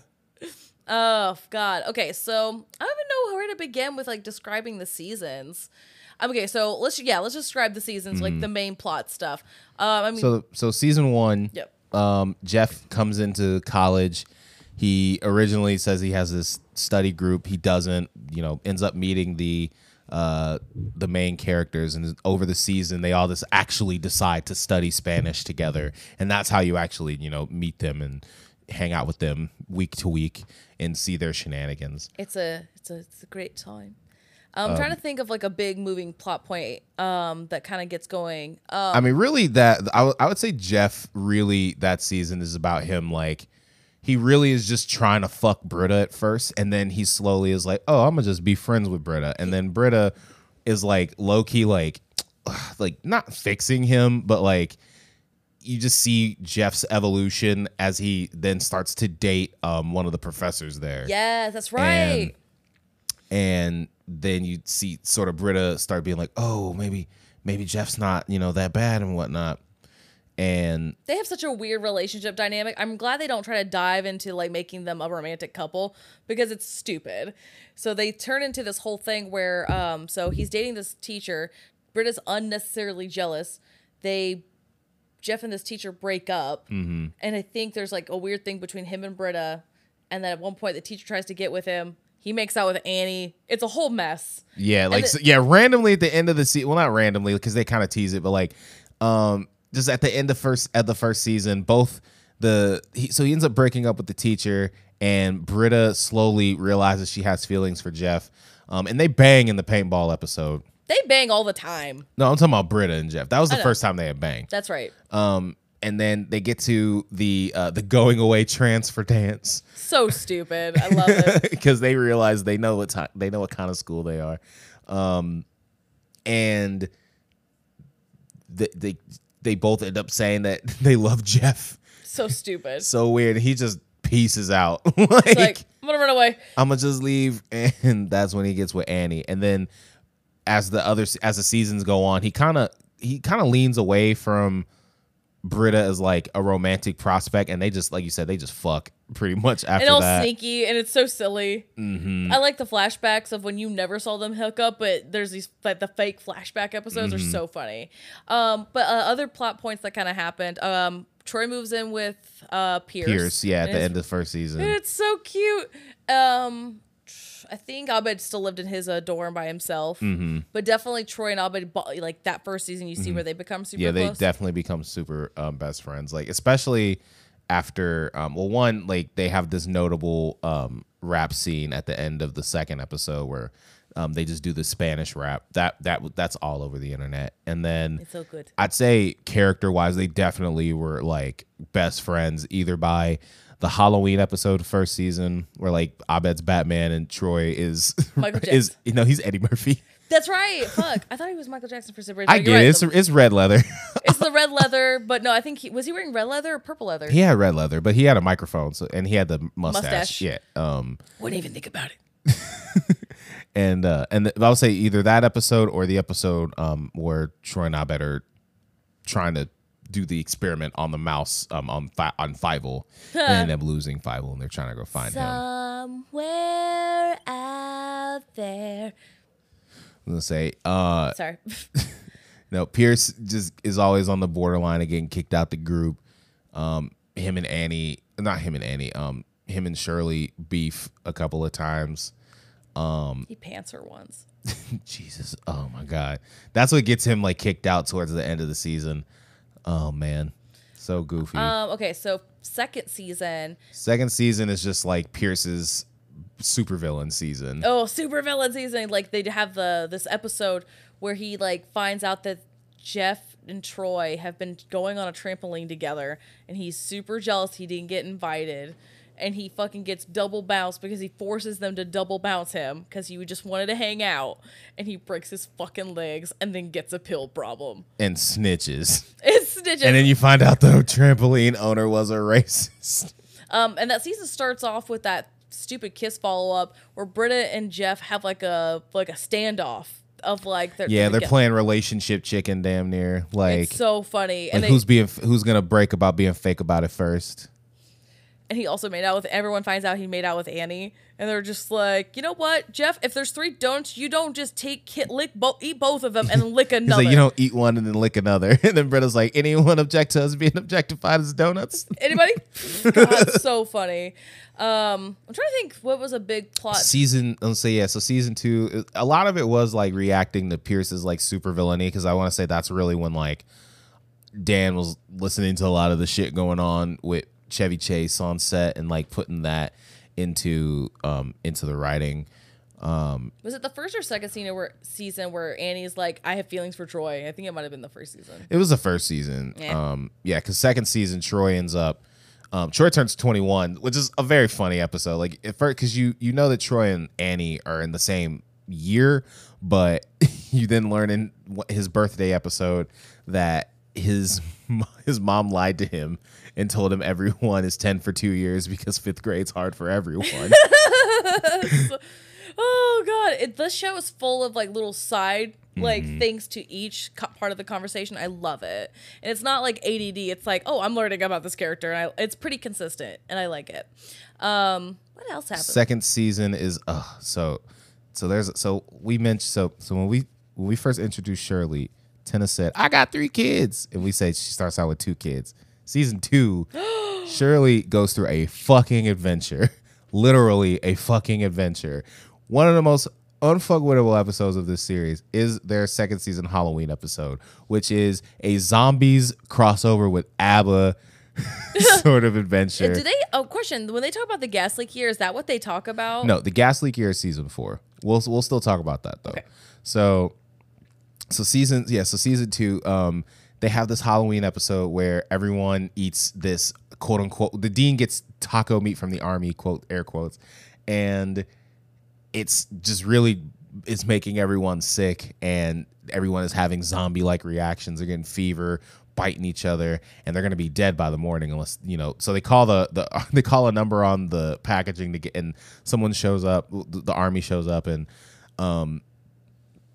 oh God. Okay, so I don't even know where to begin with like describing the seasons. Um, okay, so let's yeah, let's describe the seasons, like the main plot stuff. Um, I mean, So so season 1, Yep. um Jeff comes into college. He originally says he has this study group. He doesn't, you know, ends up meeting the uh the main characters and over the season they all just actually decide to study Spanish together. And that's how you actually, you know, meet them and hang out with them week to week and see their shenanigans. it's a it's a it's a great time. I'm trying to think of like a big moving plot point um, that kind of gets going. Um, I mean, really, that I would- I would say Jeff really that season is about him like he really is just trying to fuck Britta at first, and then he slowly is like, "Oh, I'm gonna just be friends with Britta," and then Britta is like low key like, <tsk> like not fixing him, but like you just see Jeff's evolution as he then starts to date um one of the professors there. Yes, that's right. and then you see sort of Britta start being like, "Oh, maybe maybe Jeff's not you know that bad and whatnot," and they have such a weird relationship dynamic. I'm glad they don't try to dive into like making them a romantic couple because it's stupid. So they turn into this whole thing where um so he's dating this teacher. Britta's unnecessarily jealous. They Jeff and this teacher break up, Mm-hmm. and I think there's like a weird thing between him and Britta. And then at one point, the teacher tries to get with him. He makes out with Annie. It's a whole mess. yeah, like the- so- yeah, randomly at the end of the season, well, not randomly because they kind of tease it, but like um just at the end of first at the first season, both the he, so he ends up breaking up with the teacher, and Britta slowly realizes she has feelings for Jeff, um, and they bang in the paintball episode. They bang all the time. No, I'm talking about Britta and Jeff. That was the first time they had banged. That's right. Um, and then they get to the uh, the going away transfer dance So stupid. I love it. <laughs> because they realize they know what ti they know what kind of school they are, um, and they, they they both end up saying that <laughs> they love Jeff. So stupid. So weird. He just pieces out <laughs> like, It's like, I'm gonna run away. I'm gonna just leave, and that's when he gets with Annie. And then as the other as the seasons go on, he kind of he kind of leans away from Britta as like a romantic prospect, and they just like you said, they just fuck pretty much after and all that. sneaky, and it's so silly. Mhm. I like the flashbacks of when you never saw them hook up, but there's these like the fake flashback episodes Mm-hmm. are so funny. Um, but uh, other plot points that kind of happened. Um, Troy moves in with uh Pierce. Pierce, yeah, at the end of the first season. It's so cute. Um, I think Abed still lived in his uh, dorm by himself, Mm-hmm. but definitely Troy and Abed, like that first season, you see where they become super yeah, they close. definitely become super um, best friends. Like especially after, um, well, one like they have this notable um, rap scene at the end of the second episode where um, they just do the Spanish rap. That that that's all over the internet. And then it's so good. I'd say character wise, they definitely were like best friends either by the Halloween episode first season where like Abed's Batman and Troy is <laughs> Michael is Jackson. you know he's Eddie Murphy. That's right. Fuck, I thought he was Michael Jackson for some reason. I You're get right, it. It's, the- it's red leather. <laughs> it's the red leather, but no, I think he was he wearing red leather or purple leather. he had red leather, but he had a microphone, so and he had the mustache. Mustache. Yeah. Um. Wouldn't even think about it. <laughs> And uh. And the, I would say either that episode or the episode um where Troy and Abed are trying to do the experiment on the mouse um on fi- on Fievel <laughs> and end up losing Fievel and they're trying to go find him. Somewhere out there. I'm gonna say uh Sorry. <laughs> <laughs> no Pierce just is always on the borderline of getting kicked out the group. Um, him and Annie, not him and Annie, um, him and Shirley beef a couple of times. he pants her once. Jesus, oh my god, that's what gets him like kicked out towards the end of the season. Oh man, so goofy. Um, okay, so second season. Second season is just like Pierce's supervillain season. Oh, super villain season. Like they have the this episode where he like finds out that Jeff and Troy have been going on a trampoline together and he's super jealous he didn't get invited. And he fucking gets double bounced because he forces them to double bounce him because he just wanted to hang out. And he breaks his fucking legs and then gets a pill problem. and snitches. <laughs> It's snitches. And then you find out the trampoline owner was a racist. <laughs> Um, and that season starts off with that stupid kiss follow up where Britta and Jeff have like a like a standoff of like they're Yeah, they're together. playing relationship chicken damn near. Like, It's so funny, like and they, who's being who's gonna break about being fake about it first? And he also made out with everyone. Finds out he made out with Annie, and they're just like, you know what, Jeff? If there's three don'ts, you don't just take hit, lick both, eat both of them, and then <laughs> lick another. like, you don't eat one and then lick another. <laughs> And then Britta's like, anyone object to us being objectified as donuts? <laughs> Anybody? God, so funny. Um, I'm trying to think what was a big plot. season let's say yeah so season two a lot of it was like reacting to pierce's like super villainy because i want to say that's really when like dan was listening to a lot of the shit going on with chevy chase on set and like putting that into um into the writing Um, Was it the first or second season where season where Annie's like, I have feelings for Troy? I think it might have been the first season. it was the first season Yeah. um yeah because second season troy ends up Um, Troy turns 21, which is a very funny episode. Like, at first, because you you know that Troy and Annie are in the same year, but <laughs> you then learn in his birthday episode that his <laughs> his mom lied to him and told him everyone is 10 for two years because fifth grade's hard for everyone. <laughs> <laughs> Oh god, it, this show is full of like little side like Mm-hmm. things to each co- part of the conversation. I love it, and it's not like ADD. It's like, oh, I'm learning about this character, and I, it's pretty consistent, and I like it. Um, what else happened? Second season is uh so so there's so we mentioned so so when we when we first introduced Shirley, Tina said, I got three kids. And we say she starts out with two kids. Season two, <gasps> Shirley goes through a fucking adventure. <laughs> Literally a fucking adventure. One of the most unfuckwittable episodes of this series is their second season Halloween episode, which is a zombies crossover with ABBA <laughs> <laughs> sort of adventure. Did they? Oh, question. When they talk about the gas leak here, is that what they talk about? No, the gas leak year is season four. We'll we'll still talk about that though. Okay. So so season yeah, so season two, um, they have this Halloween episode where everyone eats this quote unquote the dean gets taco meat from the army, quote air quotes, and it's just really it's making everyone sick and everyone is having zombie like reactions. They're getting fever, biting each other, and they're gonna be dead by the morning unless you know. So they call the the <laughs> they call a number on the packaging to get, and someone shows up. The, the army shows up, and um,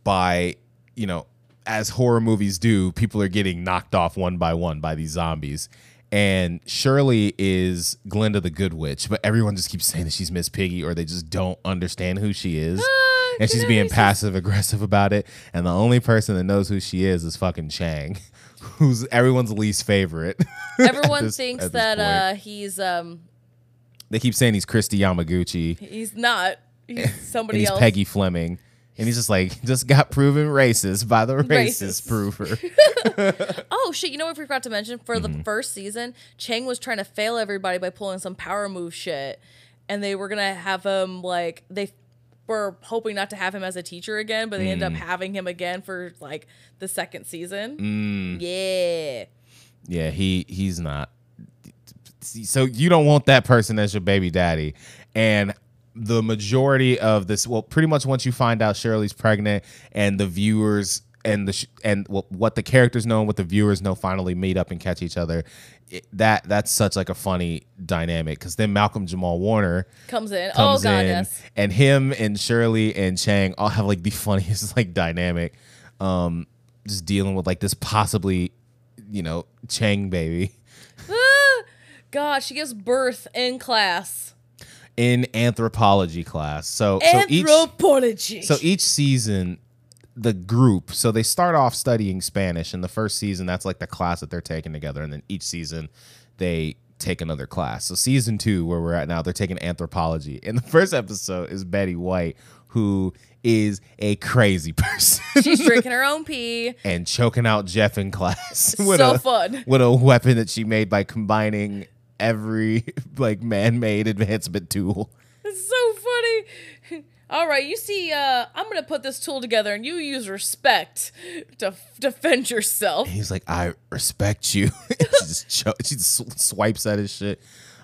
by you know, as horror movies do, people are getting knocked off one by one by these zombies. And Shirley is Glinda the Good Witch, but everyone just keeps saying that she's Miss Piggy, or they just don't understand who she is Ah, and she's being passive aggressive about it. And the only person that knows who she is is fucking Chang, <laughs> who's everyone's least favorite. <laughs> Everyone this- thinks that uh, he's um they keep saying he's Kristi Yamaguchi he's not. He's <laughs> somebody he's else. Peggy Fleming. And he's just like, <laughs> just got proven racist by the Racist. racist prover. <laughs> <laughs> Oh shit! You know what we forgot to mention for Mm-hmm. the first season, Chang was trying to fail everybody by pulling some power move shit, and they were gonna have him like they were hoping not to have him as a teacher again, but they ended Mm. up having him again for like the second season. Yeah. yeah, he he's not. So you don't want that person as your baby daddy. And the majority of this, well, pretty much once you find out Shirley's pregnant and the viewers and the sh- and what what the characters know and what the viewers know finally meet up and catch each other. It, that that's such like a funny dynamic because then Malcolm Jamal Warner Comes in. comes oh god, in yes. and him and Shirley and Chang all have like the <laughs> funniest like dynamic um just dealing with like this possibly you know Chang baby <laughs> Ah, God, she gives birth in class. In anthropology class so so each Anthropology. so each season the group so they start off studying Spanish in the first season that's like the class that they're taking together and then each season they take another class so season 2 where we're at now they're taking anthropology and <laughs> the first episode is Betty White who is a crazy <laughs> person She's drinking her own pee. and choking out Jeff in class <laughs> So a fun. with a weapon that she made by combining every <laughs> like man-made advancement tool. It's so funny. <laughs> All right, you see, uh, I'm gonna put this tool together, and you use respect to f- defend yourself. And he's like, "I respect you." <laughs> she just cho- she just sw- swipes at his shit.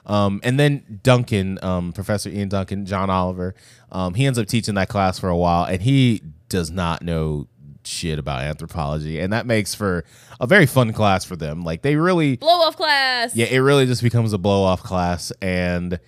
Um, and then Duncan, um, Professor Ian Duncan, John Oliver, um, he ends up teaching that class for a while, and he does not know shit about anthropology, and that makes for a very fun class for them. Like they really, Blow off class. yeah, it really just becomes a blow off class, and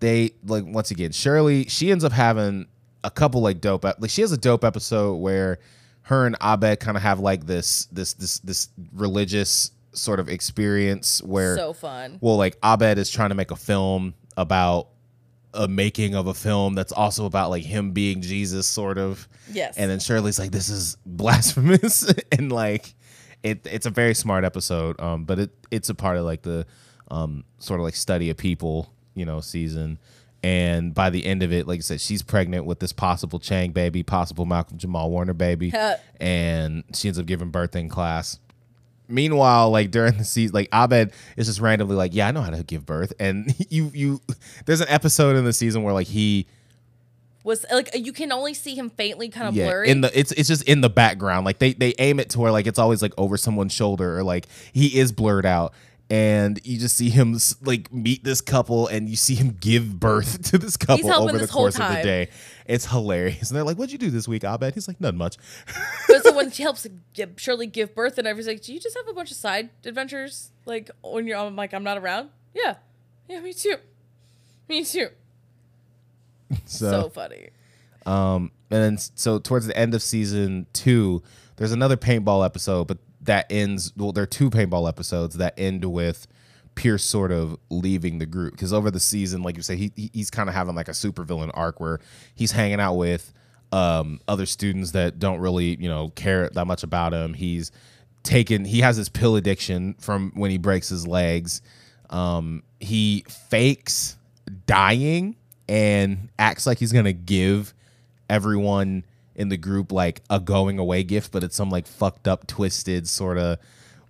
they like once again, Shirley, she ends up having a couple like dope, like she has a dope episode where her and Abed kind of have like this this this this religious sort of experience where So fun. well like Abed is trying to make a film about a making of a film that's also about like him being Jesus sort of. Yes. and then Shirley's like this is blasphemous. <laughs> And like it it's a very smart episode um but it it's a part of like the um sort of like study of people you know season. And by the end of it like I said she's pregnant with this possible Chang baby possible Malcolm Jamal Warner baby. And she ends up giving birth in class Meanwhile, like during the season, like Abed is just randomly like, "Yeah, I know how to give birth," and <laughs> you you there's an episode in the season where like he was like you can only see him faintly, kind of yeah blurry. in the it's it's just in the background like they they aim it to where like it's always like over someone's shoulder or like he is blurred out and you just see him like meet this couple and you see him give birth <laughs> to this couple over the course of the day. It's hilarious. And they're like, What'd you do this week, Abed? He's like, None much. <laughs> But so when she helps give, Shirley give birth and everything's like, do you just have a bunch of side adventures? Like when you're I'm like, I'm not around? Yeah. Yeah, me too. Me too. <laughs> So, funny. Um, and then so towards the end of season two, there's another paintball episode, but that ends. Well, there are two paintball episodes that end with Pierce sort of leaving the group because over the season, like you say, he he- he's kind of having like a supervillain arc where he's hanging out with um, other students that don't really you know care that much about him. He's taken. He has his pill addiction from when he breaks his legs. Um, he fakes dying and acts like he's gonna give everyone in the group like a going away gift, but it's some like fucked up, twisted sort of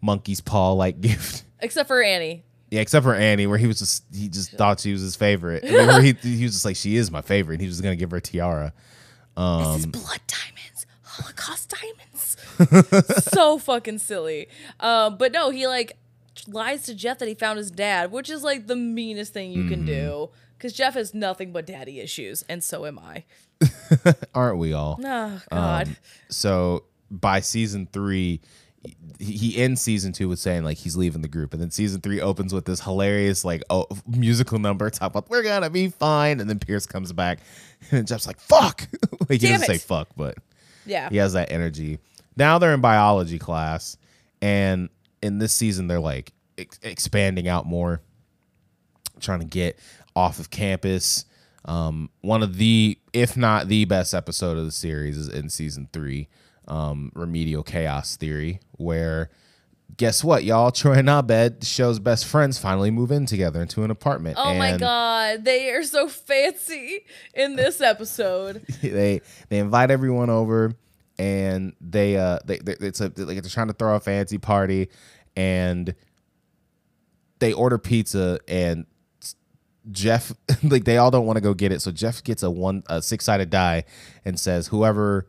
monkey's paw like <laughs> gift. Except for Annie. Yeah, except for Annie, where he was just he just thought she was his favorite. And then where he he was just like she is my favorite. And he was gonna give her a tiara. this is blood diamonds, Holocaust diamonds. <laughs> so fucking silly. Um, but no, he like lies to Jeff that he found his dad, which is like the meanest thing you can do. Because Jeff has nothing but daddy issues, and so am I. <laughs> Aren't we all? Oh God. Um, so by season three, he, he ends season two with saying like he's leaving the group, and then season three opens with this hilarious like oh, musical number top about we're gonna be fine, and then Pierce comes back, <laughs> and Jeff's like fuck, <laughs> like he Damn doesn't it. say fuck, but yeah. he has that energy. Now they're in biology class, and in this season they're like ex- expanding out more, trying to get off of campus. Um, one of the, if not the best episode of the series is in season three, um, Remedial Chaos Theory, where guess what, y'all? <laughs> Troy and Abed, the show's best friends, finally move in together into an apartment. Oh my god, they are so fancy in this episode. <laughs> they they invite everyone over and they uh they, they it's a like they're trying to throw a fancy party and they order pizza and Jeff <laughs> like they all don't want to go get it so Jeff gets a one a six-sided die and says whoever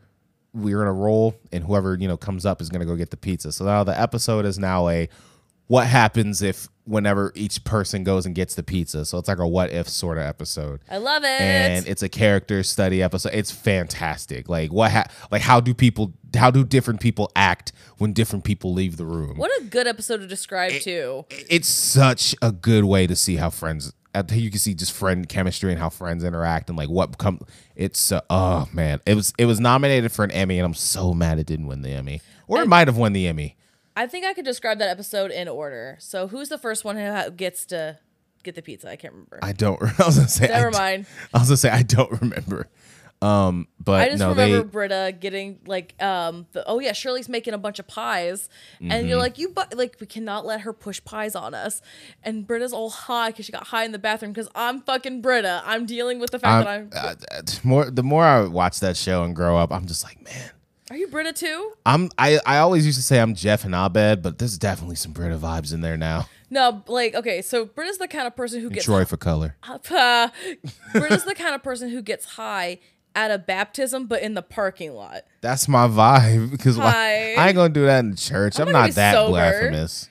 we're gonna roll and whoever you know comes up is gonna go get the pizza so now the episode is now a what happens if whenever each person goes and gets the pizza so it's like a what if sort of episode I love it. and it's a character study episode. It's fantastic. Like what? Ha- like how do people? How do different people act when different people leave the room? what a good episode to describe too. It's such a good way to see how friends. You can see just friend chemistry and how friends interact and like what come. It's uh, oh man, it was it was nominated for an Emmy and I'm so mad it didn't win the Emmy, or it might have won the Emmy. I think I could describe that episode in order. So who's the first one who gets to get the pizza? I can't remember. I don't. <laughs> I was gonna say. Never I, mind. I was gonna say I don't remember. Um, but I just no, remember they. Britta getting like um the, oh yeah Shirley's making a bunch of pies and Mm-hmm. you're like you bu- like we cannot let her push pies on us and Britta's all high because she got high in the bathroom because I'm fucking Britta I'm dealing with the fact I'm, that I'm uh, uh, more the more I watch that show and grow up, I'm just like, man, are you Britta too I'm I, I always used to say I'm Jeff and Abed, but there's definitely some Britta vibes in there now. no like okay so Britta's the kind of person who gets Troy for color. uh, <laughs> Britta's the kind of person who gets high at a baptism but in the parking lot That's my vibe because why, I ain't gonna do that in church. I'm, gonna not that sober. blasphemous.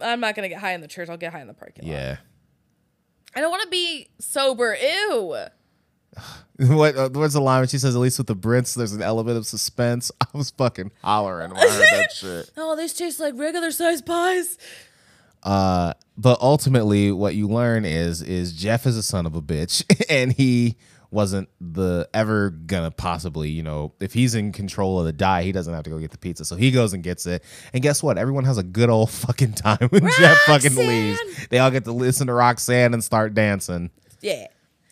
I'm not gonna get high in the church I'll get high in the parking lot Yeah. I don't want to be sober ew. <laughs> What? Uh, where's the line when she says, "At least with the Brits, there's an element of suspense." <laughs> I was fucking hollering when I heard that <laughs> shit. Oh, these taste like regular sized pies. Uh, but ultimately, what you learn is is Jeff is a son of a bitch, and he wasn't the ever gonna possibly, you know, if he's in control of the die, he doesn't have to go get the pizza, so he goes and gets it. And guess what? Everyone has a good old <laughs> fucking time when Jeff fucking Roxanne! leaves. They all get to listen to Roxanne and start dancing. Yeah.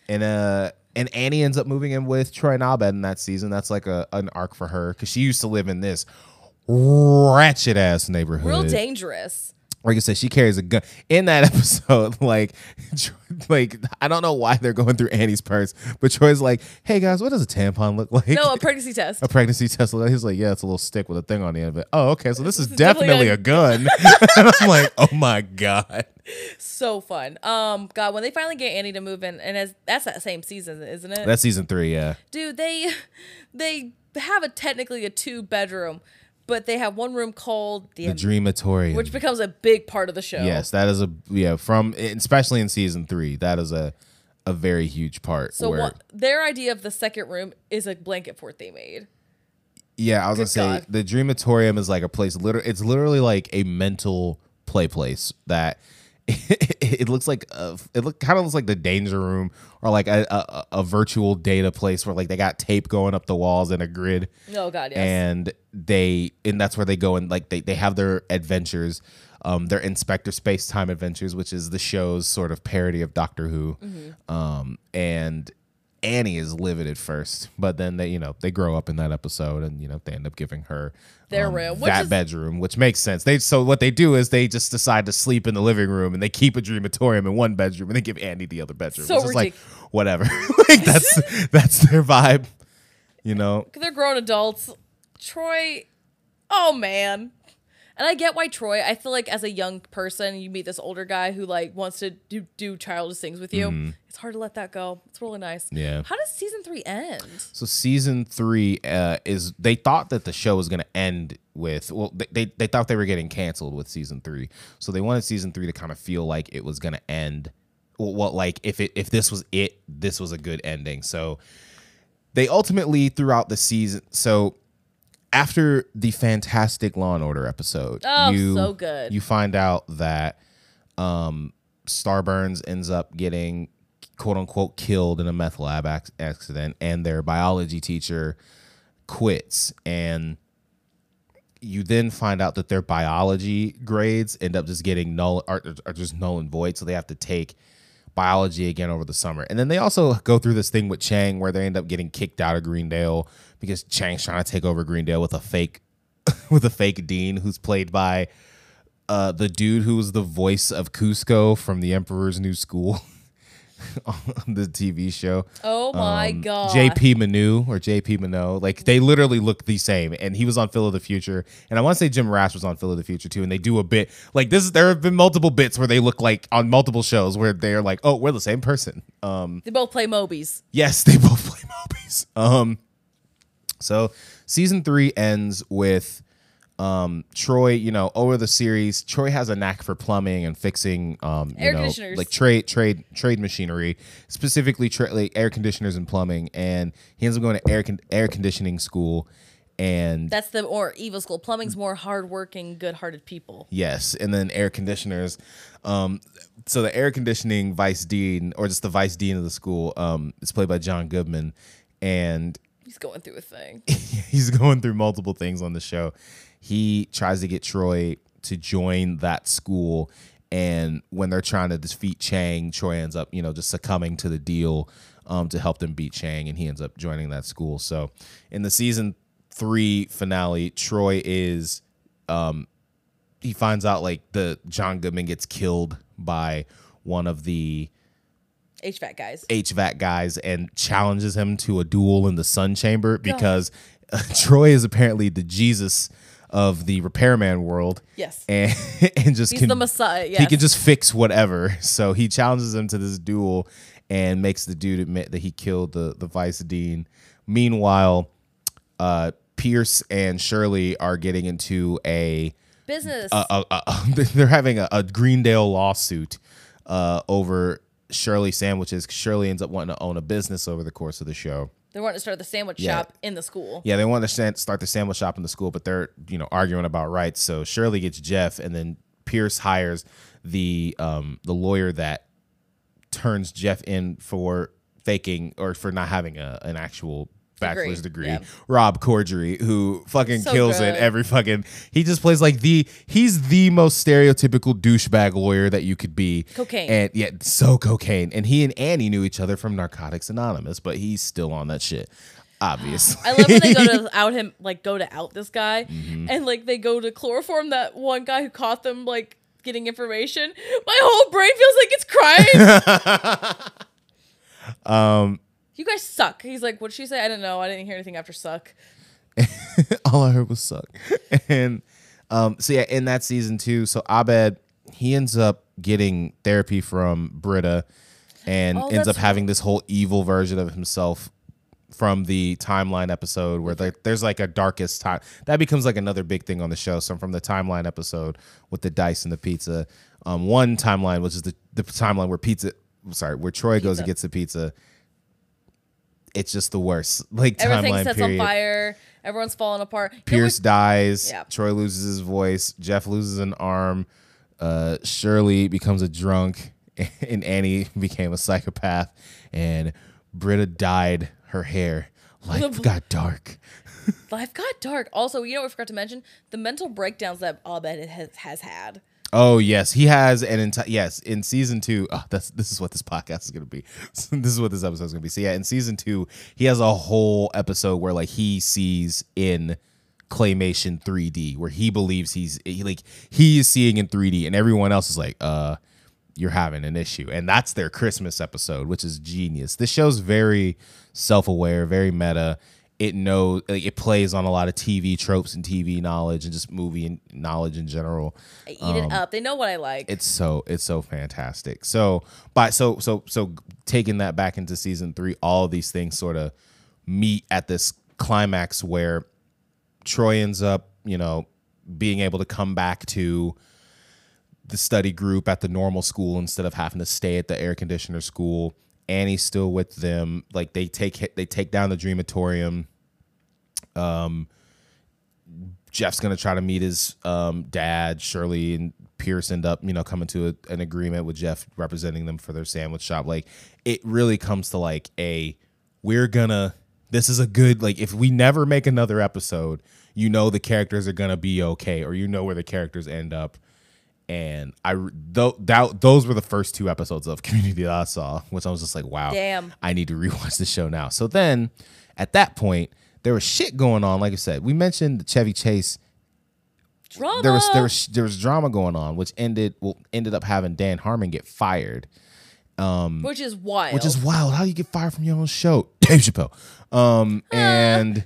And uh, and Annie ends up moving in with Troy and Abed in that season. That's like a an arc for her because she used to live in this ratchet ass neighborhood Real dangerous. Like I said, she carries a gun in that <laughs> episode. Like, like I don't know why they're going through Annie's purse, but Troy's like, "Hey guys, what does a tampon look like?" No, a <laughs> pregnancy test. a pregnancy test. like?" He's like, "Yeah, it's a little stick with a thing on the end of it." Oh, okay, so this, is, is definitely, definitely a, a- gun. <laughs> and I'm like, "Oh my god!" So fun. Um, God, when they finally get Annie to move in, and as that's that same season, isn't it? That's season three. Yeah, Dude, they they have a technically a two bedroom, but they have one room called the, The Dreamatorium. which becomes a big part of the show. yes, that is a yeah from especially in season three. That is a a very huge part. So where, what their idea of the second room is a blanket fort they made. Yeah, I was Good gonna say God. the Dreamatorium is like a place. Literally, it's literally like a mental play place that <laughs> it looks like a, it look kind of looks like the danger room or like a, a a virtual data place where like they got tape going up the walls and a grid Oh God, yes. and they and that's where they go and like they, they have their adventures um their inspector space time adventures which is the show's sort of parody of doctor who Mm-hmm. um and annie is livid at first but then they you know they grow up in that episode and you know they end up giving her Their um, room, that is- bedroom which makes sense. They so what they do is they just decide to sleep in the living room and they keep a dreamatorium in one bedroom and they give andy the other bedroom. So is like whatever. <laughs> Like that's <laughs> that's their vibe you know? They're grown adults. Troy, oh man. And I get why Troy, I feel like as a young person, you meet this older guy who like wants to do, do childish things with you. It's hard to let that go. It's really nice. Yeah. How does season three end? So season three uh, is they thought that the show was going to end with well they, they they thought they were getting canceled with season three, so they wanted season three to kind of feel like it was going to end. Well, what like if it if this was it, this was a good ending. So they ultimately throughout the season. So after the fantastic Law and Order episode, Oh, you, so good. You find out that um, Starburns ends up getting quote unquote killed in a meth lab ac- accident, and their biology teacher quits. And you then find out that their biology grades end up just getting null are, are just null and void, so they have to take biology again over the summer. And then they also go through this thing with Chang where they end up getting kicked out of Greendale because Chang's trying to take over Greendale with a fake <laughs> with a fake dean who's played by uh, the dude who was the voice of Kuzco from The Emperor's New School <laughs> on the TV show. Oh my Um, god. JP Manoux or JP Mano. Like they literally look the same. And he was on Phil of the Future. And I want to say Jim Rash was on Phil of the Future too. And they do a bit like this. There have been multiple bits where they look like on multiple shows where they're like, oh, we're the same person. Um, They both play Mobies. yes, <laughs> they both play Mobies. Um, so season three ends with um Troy, you know, over the series, Troy has a knack for plumbing and fixing um you Air know conditioners. like trade trade trade machinery, specifically tra- like air conditioners and plumbing and he ends up going to air con- air conditioning school and That's the more evil school. Plumbing's more hardworking, good-hearted people. Yes, and then air conditioners. Um, so the air conditioning vice dean, or just the vice dean of the school, um, is played by John Goodman, and He's going through a thing. <laughs> he's going through multiple things on the show. He tries to get Troy to join that school, and when they're trying to defeat Chang, Troy ends up, you know, just succumbing to the deal um, to help them beat Chang, and he ends up joining that school. So in the season three finale, Troy is um, he finds out like the John Goodman gets killed by one of the HVAC guys. HVAC guys and challenges him to a duel in the Sun Chamber because uh, <laughs> Troy is apparently the Jesus of the repairman world. Yes. <laughs> And and just He's can, the Messiah. Yes. he can just fix whatever. <laughs> So he challenges him to this duel and makes the dude admit that he killed the the vice dean. Meanwhile, uh, Pierce and Shirley are getting into a business. a, a, a- they're having a, a Greendale lawsuit uh, over Shirley sandwiches. Shirley ends up wanting to own a business over the course of the show. they want to start the sandwich Yeah. shop in the school. Yeah, they want to start the sandwich shop in the school, but they're you know arguing about rights. So Shirley gets Jeff, and then Pierce hires the um, the lawyer that turns Jeff in for faking or for not having a, an actual bachelor's degree. yeah. Rob Corddry, who fucking So kills it every fucking. He just plays like the he's the most stereotypical douchebag lawyer that you could be. Cocaine. and yeah, so cocaine. And he and Annie knew each other from Narcotics Anonymous, but he's still on that shit. Obviously, I love when they go to <laughs> out him, like go to out this guy, Mm-hmm. and like they go to chloroform that one guy who caught them like getting information. My whole brain feels like it's crying. <laughs> Um, you guys suck. He's like, what'd she say? I didn't know. I didn't hear anything after suck. <laughs> all I heard was suck. <laughs> And um, so yeah, in that season too, so Abed he ends up getting therapy from Britta and Oh, ends up having this whole evil version of himself from the timeline episode where like there's like a darkest time that becomes like another big thing on the show. So from the timeline episode with the dice and the pizza, um, one timeline which is the the timeline where pizza, sorry, where Troy goes and gets the pizza. It's just the worst. Like Everything timeline sets period. on fire. Everyone's falling apart. Pierce dies. Yeah. Troy loses his voice. Jeff loses an arm. Uh, Shirley becomes a drunk, <laughs> and Annie became a psychopath. And Britta dyed her hair. Life got dark. <laughs> life got dark. Also, you know what we forgot to mention? The mental breakdowns that Abed has, has had. Oh yes, he has an entire yes in season two. Oh, that's this is what this podcast is gonna be. <laughs> this is what this episode is gonna be. So yeah, in season two, he has a whole episode where like he sees in claymation 3D, where he believes he's he, like he is seeing in 3D, and everyone else is like, uh, you're having an issue, and that's their Christmas episode, which is genius. This show's very self aware, very meta. It knows like, it plays on a lot of TV tropes and TV knowledge and just movie and knowledge in general I eat it um, up. They know what I like. it's so it's so fantastic. So by so so so taking that back into season three, all of these things sort of meet at this climax where Troy ends up, you know, being able to come back to the study group at the normal school instead of having to stay at the air conditioner school. Annie's still with them. Like they take they take down the Dreamatorium. Um, Jeff's gonna try to meet his um, dad. Shirley and Pierce end up, you know, coming to a, an agreement with Jeff representing them for their sandwich shop. Like it really comes to like a we're gonna. This is a good like if we never make another episode, you know the characters are gonna be okay, or you know where the characters end up. And I th- that, those were the first two episodes of <laughs> Community that I saw, which I was just like, wow, Damn. I need to rewatch the show now. So then, at that point, there was shit going on. Like I said, we mentioned the Chevy Chase Drama. there was there was there was drama going on, which ended well ended up having Dan Harmon get fired, Um, which is wild. which is wild. How do you get fired from your own show, <coughs> Dave Chappelle? Um, <laughs> and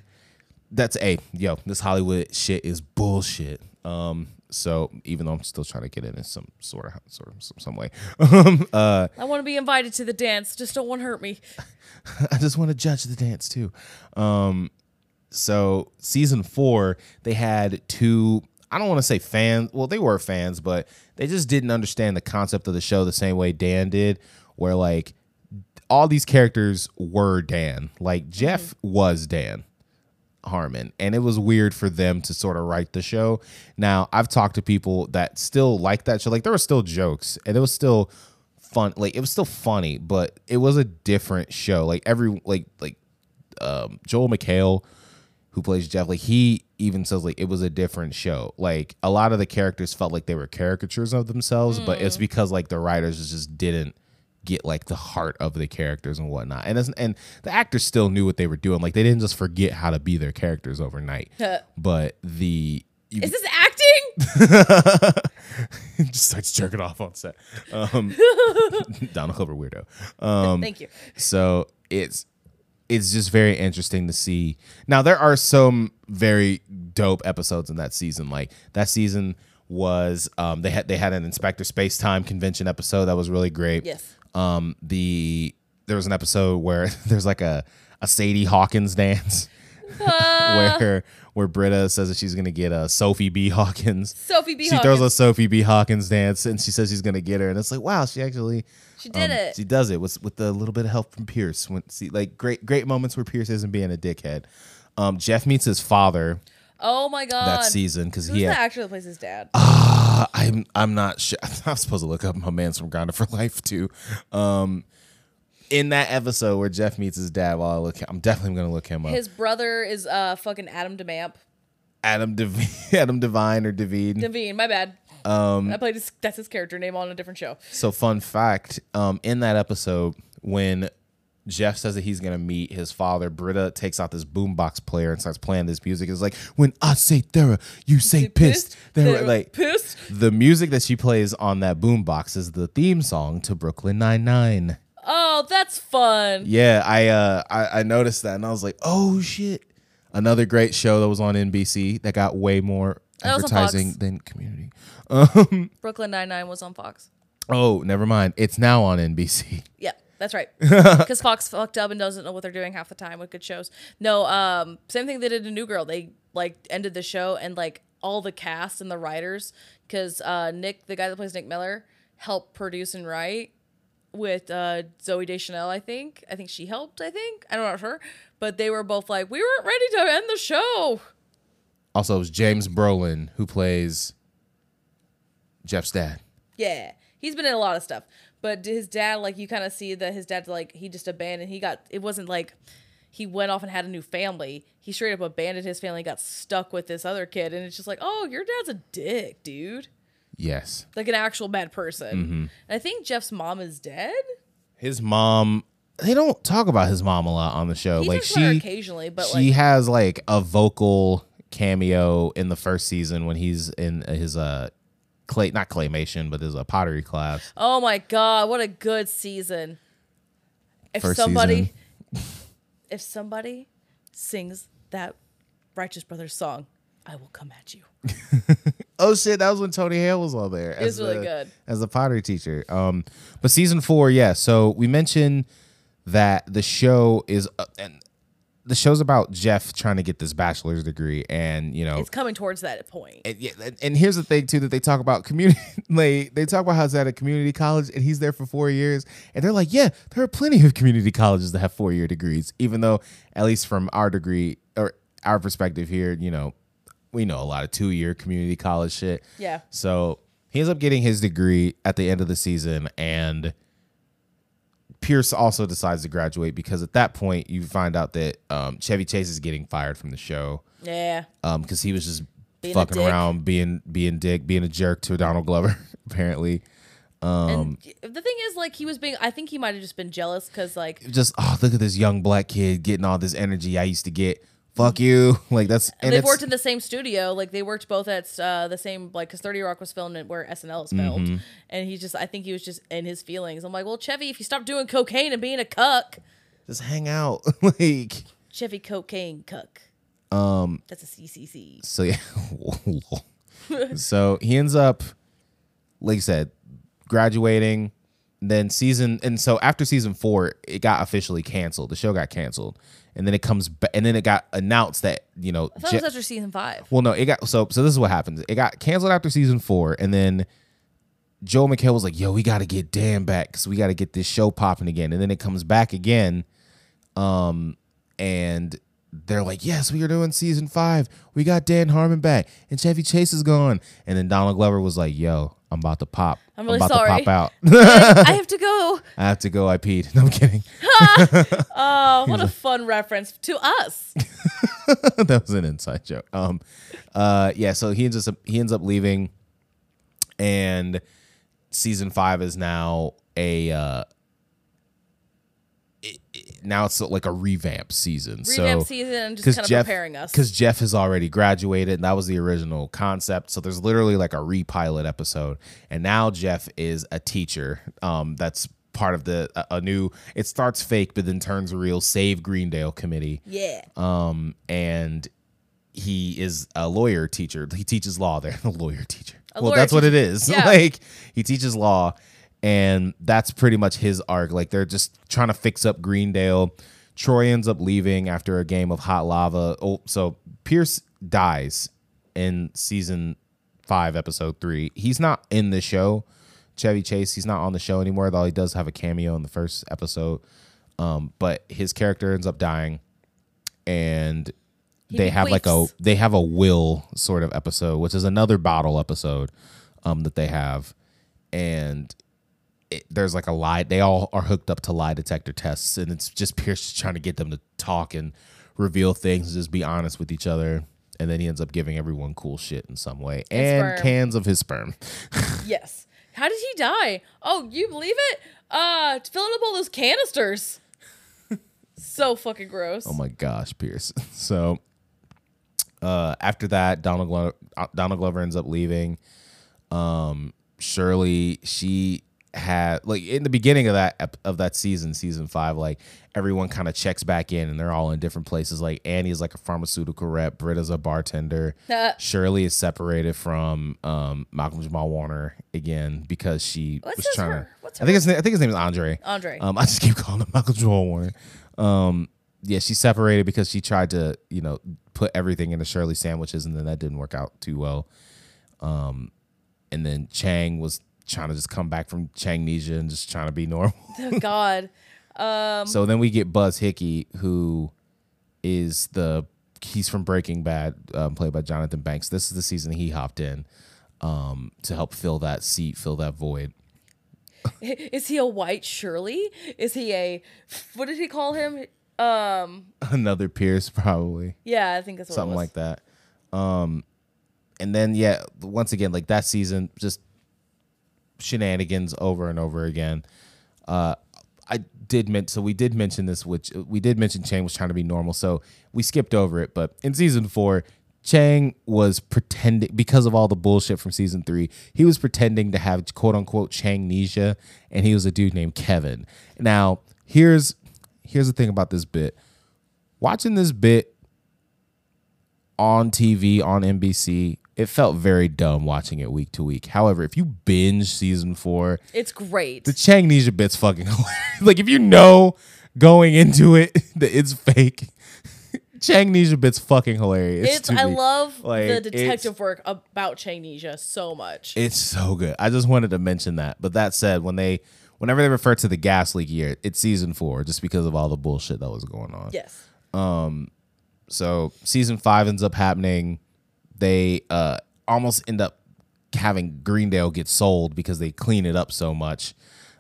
that's a yo. This Hollywood shit is bullshit. Um, so even though I'm still trying to get in in some sort of sort of some, some way, <laughs> um, uh, I want to be invited to the dance. Just don't want to hurt me. <laughs> I just want to judge the dance too. Um, so season four, they had two. I don't want to say fans. Well, they were fans, but they just didn't understand the concept of the show the same way Dan did. Where like all these characters were Dan. Like Jeff was Dan Harmon, and it was weird for them to sort of write the show. Now I've talked to people that still like that show. Like there were still jokes, and it was still fun. Like it was still funny, but it was a different show. Like every like like um, Joel McHale, who plays Jeff, like he even says like it was a different show. Like a lot of the characters felt like they were caricatures of themselves, but it's because like the writers just didn't get like the heart of the characters and whatnot. And it's, and the actors still knew what they were doing. Like they didn't just forget how to be their characters overnight. but the you, Is this acting? <laughs> just starts jerking off on set. Um, <laughs> Donald Glover weirdo. Um, Thank you. so it's it's just very interesting to see. Now there are some very dope episodes in that season. Like that season was um, they had they had an Inspector Space Time convention episode that was really great. Yes. Um, the there was an episode where <laughs> there's like a a Sadie Hawkins dance <laughs> where where Britta says that she's gonna get a Sophie B Hawkins. Sophie B. She throws a Sophie B Hawkins dance and she says she's gonna get her and it's like wow she actually She did um, it. She does it with with a little bit of help from Pierce. When see like great great moments where Pierce isn't being a dickhead. Um, Jeff meets his father oh my god. that season because he had, that plays his dad? uh, I'm I'm not sure. <laughs> I'm supposed to look up my man's from Grounded for <laughs> Life too. Um, in that episode where Jeff meets his dad, while I look, I'm definitely gonna look him up. His brother is uh fucking Adam DeMamp. Adam Devine, <laughs> Adam Devine or Devine. Devine, my bad. Um, I played his, that's his character name on a different show. So fun fact, um, in that episode, when Jeff says that he's gonna meet his father, Britta takes out this boombox player and starts playing this music. It's like when I say Thera, you say pissed. Thera, They're like pissed. the music that she plays on that boombox is the theme song to Brooklyn Nine Nine. Oh, that's fun. Yeah, I uh I, I noticed that and I was like, oh shit. Another great show that was on NBC that got way more That advertising than community. <laughs> Brooklyn Nine Nine was on Fox. Oh, never mind. It's now on NBC. Yeah. That's right. <laughs> Because Fox fucked up and doesn't know what they're doing half the time with good shows. No, um, same thing they did in New Girl. They like ended the show and like all the cast and the writers, because uh, Nick, the guy that plays Nick Miller, helped produce and write with uh, Zooey Deschanel. I think. I think she helped. I think. I don't know her, but they were both like, we weren't ready to end the show. Also, it was James Brolin who plays Jeff's dad. Yeah, he's been in a lot of stuff, but his dad, like, you kind of see that his dad's like he just abandoned. He got. It wasn't like he went off and had a new family. He straight up abandoned his family, got stuck with this other kid, and it's just like, oh, your dad's a dick, dude. Yes. Like an actual bad person. And I think Jeff's mom is dead. His mom. They don't talk about his mom a lot on the show. He like talks about her she, occasionally, but she like has like a vocal cameo in the first season when he's in his uh clay not claymation but there's a pottery class. Oh my god, what a good season. If First somebody <laughs> if somebody sings that Righteous Brothers song, I will come at you. <laughs> Oh shit, that was when Tony Hale was all there. It was as really the- good. as the pottery teacher. Um, but season four, yeah. So we mentioned that the show is uh, and the show's about Jeff trying to get this bachelor's degree, and you know, It's coming towards that point. and, and- here's the thing too that they talk about community. <laughs> Like they talk about how he's at a community college and he's there for four years, and they're like, yeah, there are plenty of community colleges that have four year degrees, even though at least from our degree or our perspective here, you know, we know a lot of two year community college shit. Yeah. So he ends up getting his degree at the end of the season, and Pierce also decides to graduate because at that point you find out that um, Chevy Chase is getting fired from the show Yeah. because he was just Being fucking around, being being dick, being a jerk to Donald Glover. <laughs> Apparently, Um, and the thing is, like, he was being, I think he might have just been jealous because, like, just oh look at this young black kid getting all this energy I used to get. Fuck you, <laughs> like that's and they've worked in the same studio. Like, they worked both at uh, the same, like, because 30 Rock was filmed where SNL is filmed. Mm-hmm. And he just, I think he was just in his feelings. I'm like, well, Chevy, if you stop doing cocaine and being a cuck, just hang out <laughs> like Chevy cocaine cuck. Um, That's a CCC. So yeah, <laughs> so he ends up, like you said, graduating. Then season and so after season four, it got officially canceled. The show got canceled, and then it comes back, and then it got announced that you know, I thought Je- it was after season five. well, no, it got so so. This is what happens. It got canceled after season four, and then Joe McHale was like, "Yo, we got to get Dan back because we got to get this show popping again." And then it comes back again, um, and they're like, "Yes, we are doing season five. We got Dan Harmon back, and Chevy Chase is gone." And then Donald Glover was like, "Yo, I'm about to pop. I'm really about sorry." to pop out. <laughs> I have to <laughs> go. I have to go. I peed. <laughs> No, I'm kidding. Oh, what a fun reference to us. that was an inside joke. Um, uh, yeah. So he ends up he ends up leaving, and season five is now a uh, now it's like a revamp season. Revamp so season and just kind of Jeff preparing us. because Jeff has already graduated, and that was the original concept. So there's literally like a repilot episode, and now Jeff is a teacher. Um, that's part of the a, a new. It starts fake, but then turns real. Save Greendale committee Yeah. um, and he is a lawyer teacher. He teaches law <laughs> there, a lawyer teacher. A well, lawyer that's what it is. <laughs> Yeah. like he teaches law, and that's pretty much his arc. Like they're just trying to fix up Greendale. Troy ends up leaving after a game of hot lava. Oh, so Pierce dies in season five, episode three. He's not in the show. Chevy Chase, he's not on the show anymore, though he does have a cameo in the first episode. Um, but his character ends up dying, and He they have like a they have a will sort of episode, which is another bottle episode um, that they have, and it, there's like a lie. They all are hooked up to lie detector tests, and it's just Pierce trying to get them to talk and reveal things, and just be honest with each other. And then he ends up giving everyone cool shit in some way, and sperm. cans of his sperm. <laughs> Yes. How did he die? Oh, you believe it? Uh, filling up all those canisters. <laughs> so fucking gross. Oh my gosh, Pierce. <laughs> So uh, after that, Donald Glover, Donald Glover ends up leaving. Um, Shirley, she had like in the beginning of that of that season, season five, like everyone kind of checks back in, and they're all in different places. Like Annie is like a pharmaceutical rep, Britta's a bartender. Uh, Shirley is separated from um, Malcolm Jamal Warner again because she what's was trying her, to. I think his I think his name is Andre. Andre. Um, I just keep calling him Michael Joel Warner. Um, yeah, she separated because she tried to, you know, put everything into Shirley sandwiches, and then that didn't work out too well. Um, and then Chang was trying to just come back from Changnesia and just trying to be normal. <laughs> Oh, God. <laughs> Um, so then we get Buzz Hickey, who is the he's from Breaking Bad, um, played by Jonathan Banks. This is the season he hopped in um, to help fill that seat, fill that void. <laughs> Is he a white Shirley? Is he a what did he call him? Um, Another Pierce, probably. yeah, I think that's what something like that. Um, and then yeah, once again, like that season, just shenanigans over and over again. Uh, I did mention, so we did mention this, which we did mention Chang was trying to be normal, so we skipped over it. But in season four, Chang was pretending because of all the bullshit from season three. He was pretending to have quote unquote Changnesia, and he was a dude named Kevin. Now here's here's the thing about this bit. Watching this bit on TV on NBC, it felt very dumb watching it week to week. However, if you binge season four, It's great. the Changnesia bit's fucking <laughs> hilarious. like if you know going into it <laughs> that it's fake, <laughs> Changnesia bit's fucking hilarious. It's I me. love Like, the detective work about Changnesia so much. It's so good. I just wanted to mention that. But that said, when they whenever they refer to the gas leak year, it's season four, just because of all the bullshit that was going on. yes. Um So season five ends up happening. They uh almost end up having Greendale get sold because they clean it up so much.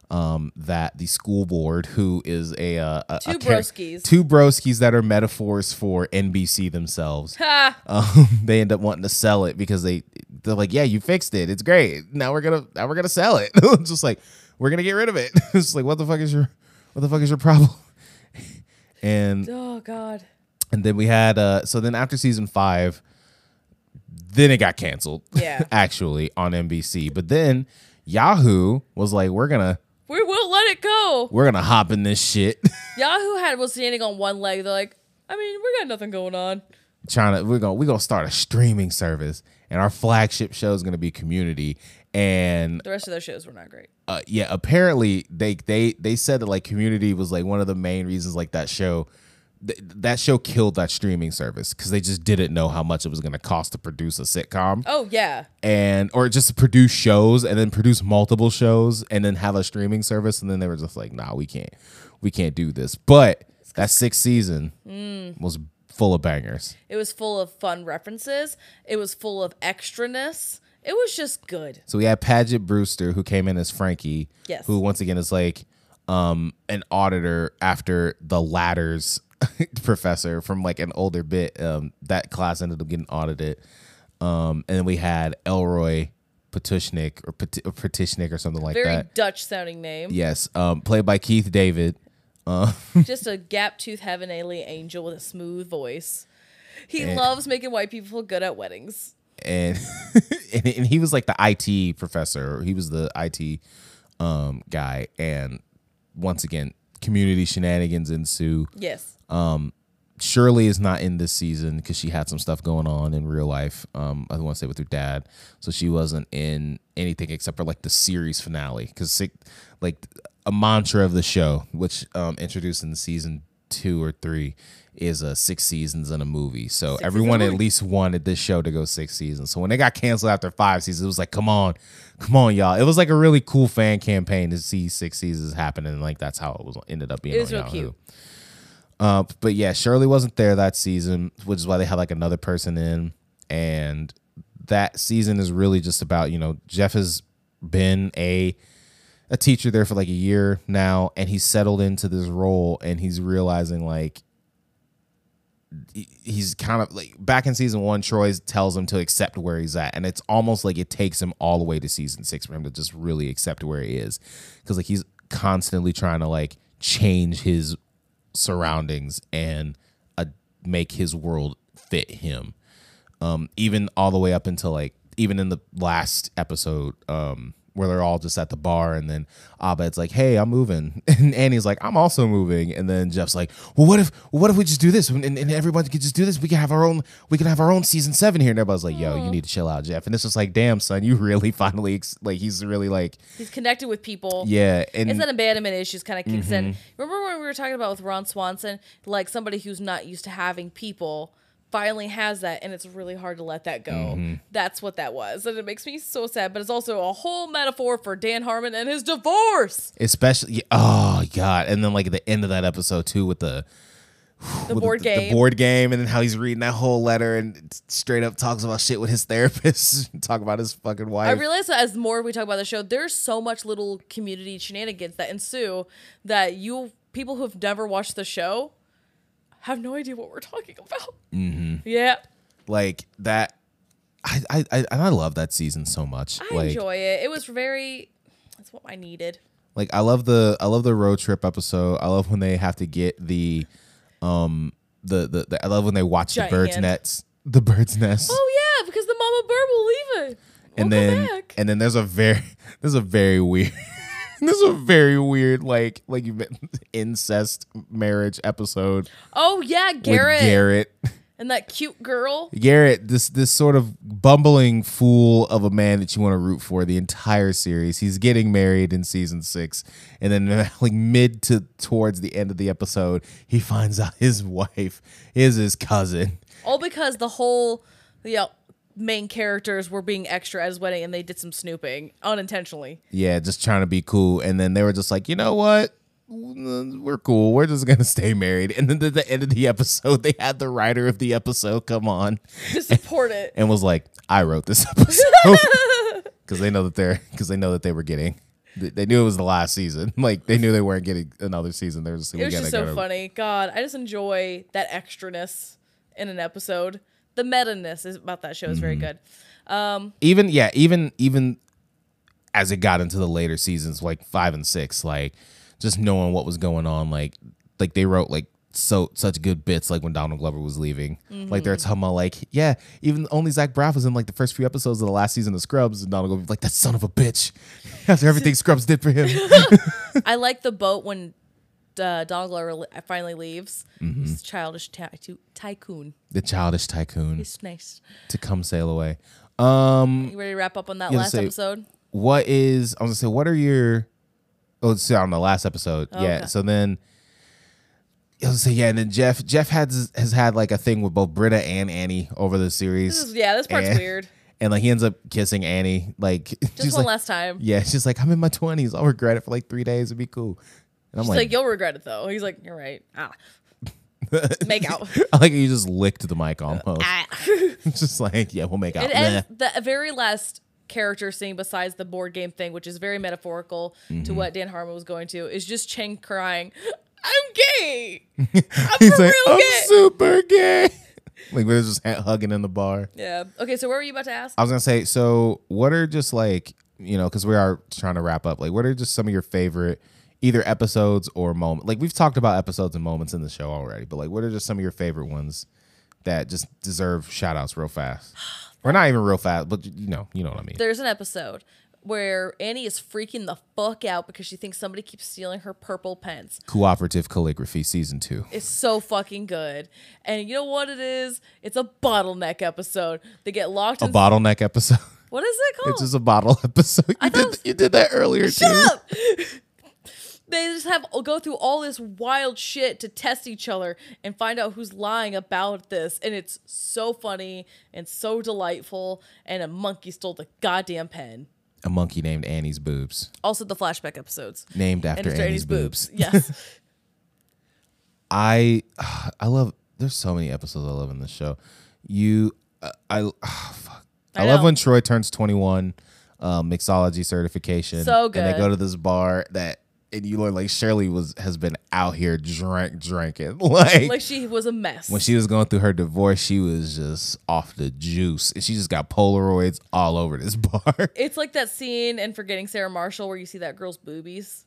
Um, that the school board, who is a, uh, a Two a broskies. two broskies that are metaphors for NBC themselves, um, <laughs> they end up wanting to sell it because they they're like, yeah, you fixed it, it's great. Now we're gonna now we're gonna sell it. <laughs> It's just like we're gonna get rid of it. <laughs> it's like what the fuck is your what the fuck is your problem? and Oh God. and then we had uh so then after season five, then it got canceled. Yeah. <laughs> actually on NBC. But then Yahoo was like, we're gonna We won't let it go. we're gonna hop in this shit. <laughs> Yahoo had was standing on one leg. They're like, I mean, we got nothing going on. China, we're gonna we're gonna start a streaming service, and our flagship show is gonna be Community. And The rest of their shows were not great. uh, yeah, apparently they they they said that like Community was like one of the main reasons like that show. Th- That show killed that streaming service because they just didn't know how much it was going to cost to produce a sitcom. Oh yeah. and or just produce shows and then produce multiple shows and then have a streaming service and then they were just like nah we can't we can't do this but that sixth season was full of bangers It was full of fun references. It was full of extraness. It was just good. so we had Paget Brewster who came in as Frankie Yes. who once again is like um an auditor after the ladders <laughs> professor from like an older bit um that class ended up getting audited um and then we had Elroy Petushnik or, Pet- or Petishnik or something like Very that Very Dutch sounding name. Yes, um, played by Keith David. <laughs> just a gap tooth heavenly angel with a smooth voice. He loves making white people feel good at weddings. and, <laughs> and and he was like the IT professor. He was the IT um, guy, and once again, community shenanigans ensue. Yes. Shirley is not in this season because she had some stuff going on in real life. Um, I want to say with her dad, so she wasn't in anything except for like the series finale. Because like a mantra of the show, which um, introduced in season two or three, is uh, six seasons in a movie. So Six everyone seasons in a at least wanted this show to go six seasons. So when they got canceled after five seasons, it was like, come on, come on, y'all. It was like a really cool fan campaign to see six seasons happen, and like that's how it was ended up being. It was on real cute. Uh, but yeah, Shirley wasn't there that season, which is why they had like another person in. And that season is really just about you know Jeff has been a a teacher there for like a year now, and he's settled into this role, and he's realizing like he's kind of like back in season one. Troy tells him to accept where he's at, and it's almost like it takes him all the way to season six for him to just really accept where he is, because like he's constantly trying to like change his surroundings and uh, make his world fit him. Um, even all the way up until like even in the last episode, um, where they're all just at the bar, and then Abed's like, "Hey, I'm moving," <laughs> and Annie's like, "I'm also moving," and then Jeff's like, "Well, what if what if we just do this and, and everybody could just do this? We can have our own we can have our own season seven here." And everybody's like, "Yo, you need to chill out, Jeff." And it's just like, "Damn, son, you <laughs> really finally ex- like he's really like He's connected with people. yeah." And It's that abandonment issues kind of kicks Mm-hmm. in. Remember when we were talking about with Ron Swanson, like somebody who's not used to having people finally has that, and it's really hard to let that go. Mm-hmm. That's what that was, and it makes me so sad. But it's also a whole metaphor for Dan Harmon and his divorce. especially oh god, and then like at the end of that episode too with the <sighs> The board the, game. the board game, and then how he's reading that whole letter and straight up talks about shit with his <laughs> therapist, <laughs> talk about his fucking wife. I realize that as more we talk about the show, there's so much little community shenanigans that ensue that you people who have never watched the show have no idea what we're talking about. Mm-hmm. Yeah, like that. I, I I and I love that season so much. I like enjoy it. It was very. That's what I needed. like I love the I love the road trip episode. I love when they have to get the um the the, the I love when they watch Giant the birds hand. nets the birds nest. Oh yeah, because the mama bird will leave it. and Welcome then back. and then there's a very <laughs> there's a very weird <laughs> there's a very weird like like you <laughs> incest marriage episode oh yeah, Garrett, Garrett. <laughs> and that cute girl. Garrett, this this sort of bumbling fool of a man that you want to root for the entire series. He's getting married in season six, and then like mid to towards the end of the episode, he finds out his wife is his cousin. All because the whole, you know, main characters were being extra at his wedding, and they did some snooping unintentionally. Yeah, just trying to be cool, and then they were just like, you know what? We're cool. We're just gonna stay married. And then at the end of the episode, they had the writer of the episode come on to support it. <laughs> and was like, "I wrote this <laughs> episode," <laughs> because they know that they're because they know that they were getting. They knew it was the last season. Like they knew they weren't getting another season. They were just, It was just so funny. God, I just enjoy that extraness in an episode. The meta ness is about that show is very mm-hmm. good. Um, even yeah, even even as it got into the later seasons, like five and six, like just knowing what was going on, like like they wrote like so such good bits, like when Donald Glover was leaving, like they're mm-hmm. talking about like yeah, even only Zach Braff was in like the first few episodes of the last season of Scrubs, and Donald Glover was like that son of a bitch <laughs> after everything <laughs> Scrubs did for him. <laughs> I like the boat when uh, li- finally leaves. Mm-hmm. He's childish ty- ty- tycoon. the childish tycoon He's nice. to come sail away. Um, You ready to wrap up on that last say- episode? what is I was gonna say, what are your oh so on the last episode. yeah. okay. So then I was gonna say, yeah, and then Jeff Jeff has has had like a thing with both Britta and Annie over the series. This is, yeah, this part's And- weird. <laughs> And like he ends up kissing Annie. Like <laughs> Just one like, last time. Yeah, she's like, I'm in my twenties. I'll regret it for like three days. It'd be cool. And I'm She's like, you'll regret it though. He's like, you're right. Ah. <laughs> Make out. I like you just licked the mic almost. ah. <laughs> just like, yeah, we'll make out. It ends the very last character scene besides the board game thing, which is very metaphorical Mm-hmm. to what Dan Harmon was going to, is just Chang crying, I'm gay. <laughs> I'm He's like, real I'm gay. super gay. like we're just hugging in the bar. Yeah. Okay, so what were you about to ask? I was gonna say, so what are just like you know, because we are trying to wrap up. Like, what are just some of your favorite either episodes or moments? Like we've talked about episodes and moments in the show already, but like, what are just some of your favorite ones that just deserve shout outs real fast, or not even real fast, but you know, you know what I mean. There's an episode where Annie is freaking the fuck out because she thinks somebody keeps stealing her purple pens. Cooperative calligraphy season two. It's so fucking good. And you know what it is? It's a bottleneck episode. They get locked in. A in. bottleneck episode. what is it <laughs> called? It's just a bottle <laughs> episode. You did was- you did that earlier Shut too. up! <laughs> they just have go through all this wild shit to test each other and find out who's lying about this. And it's so funny and so delightful. And a monkey stole the goddamn pen. A monkey named Annie's boobs, Also, the flashback episodes. named after and it's Annie's, boobs. Yes. <laughs> I <sighs> I love. There's so many episodes I love in this show. You, uh, I, <sighs> ah, fuck. I, I love when Troy turns 21, um, mixology certification. So good. And they go to this bar that, and you learn like Shirley was has been out here drink drinking <laughs> like. like she was a mess. when she was going through her divorce, she was just off the juice, and she just got Polaroids all over this <laughs> bar. it's like that scene in Forgetting Sarah Marshall where you see that girl's boobies.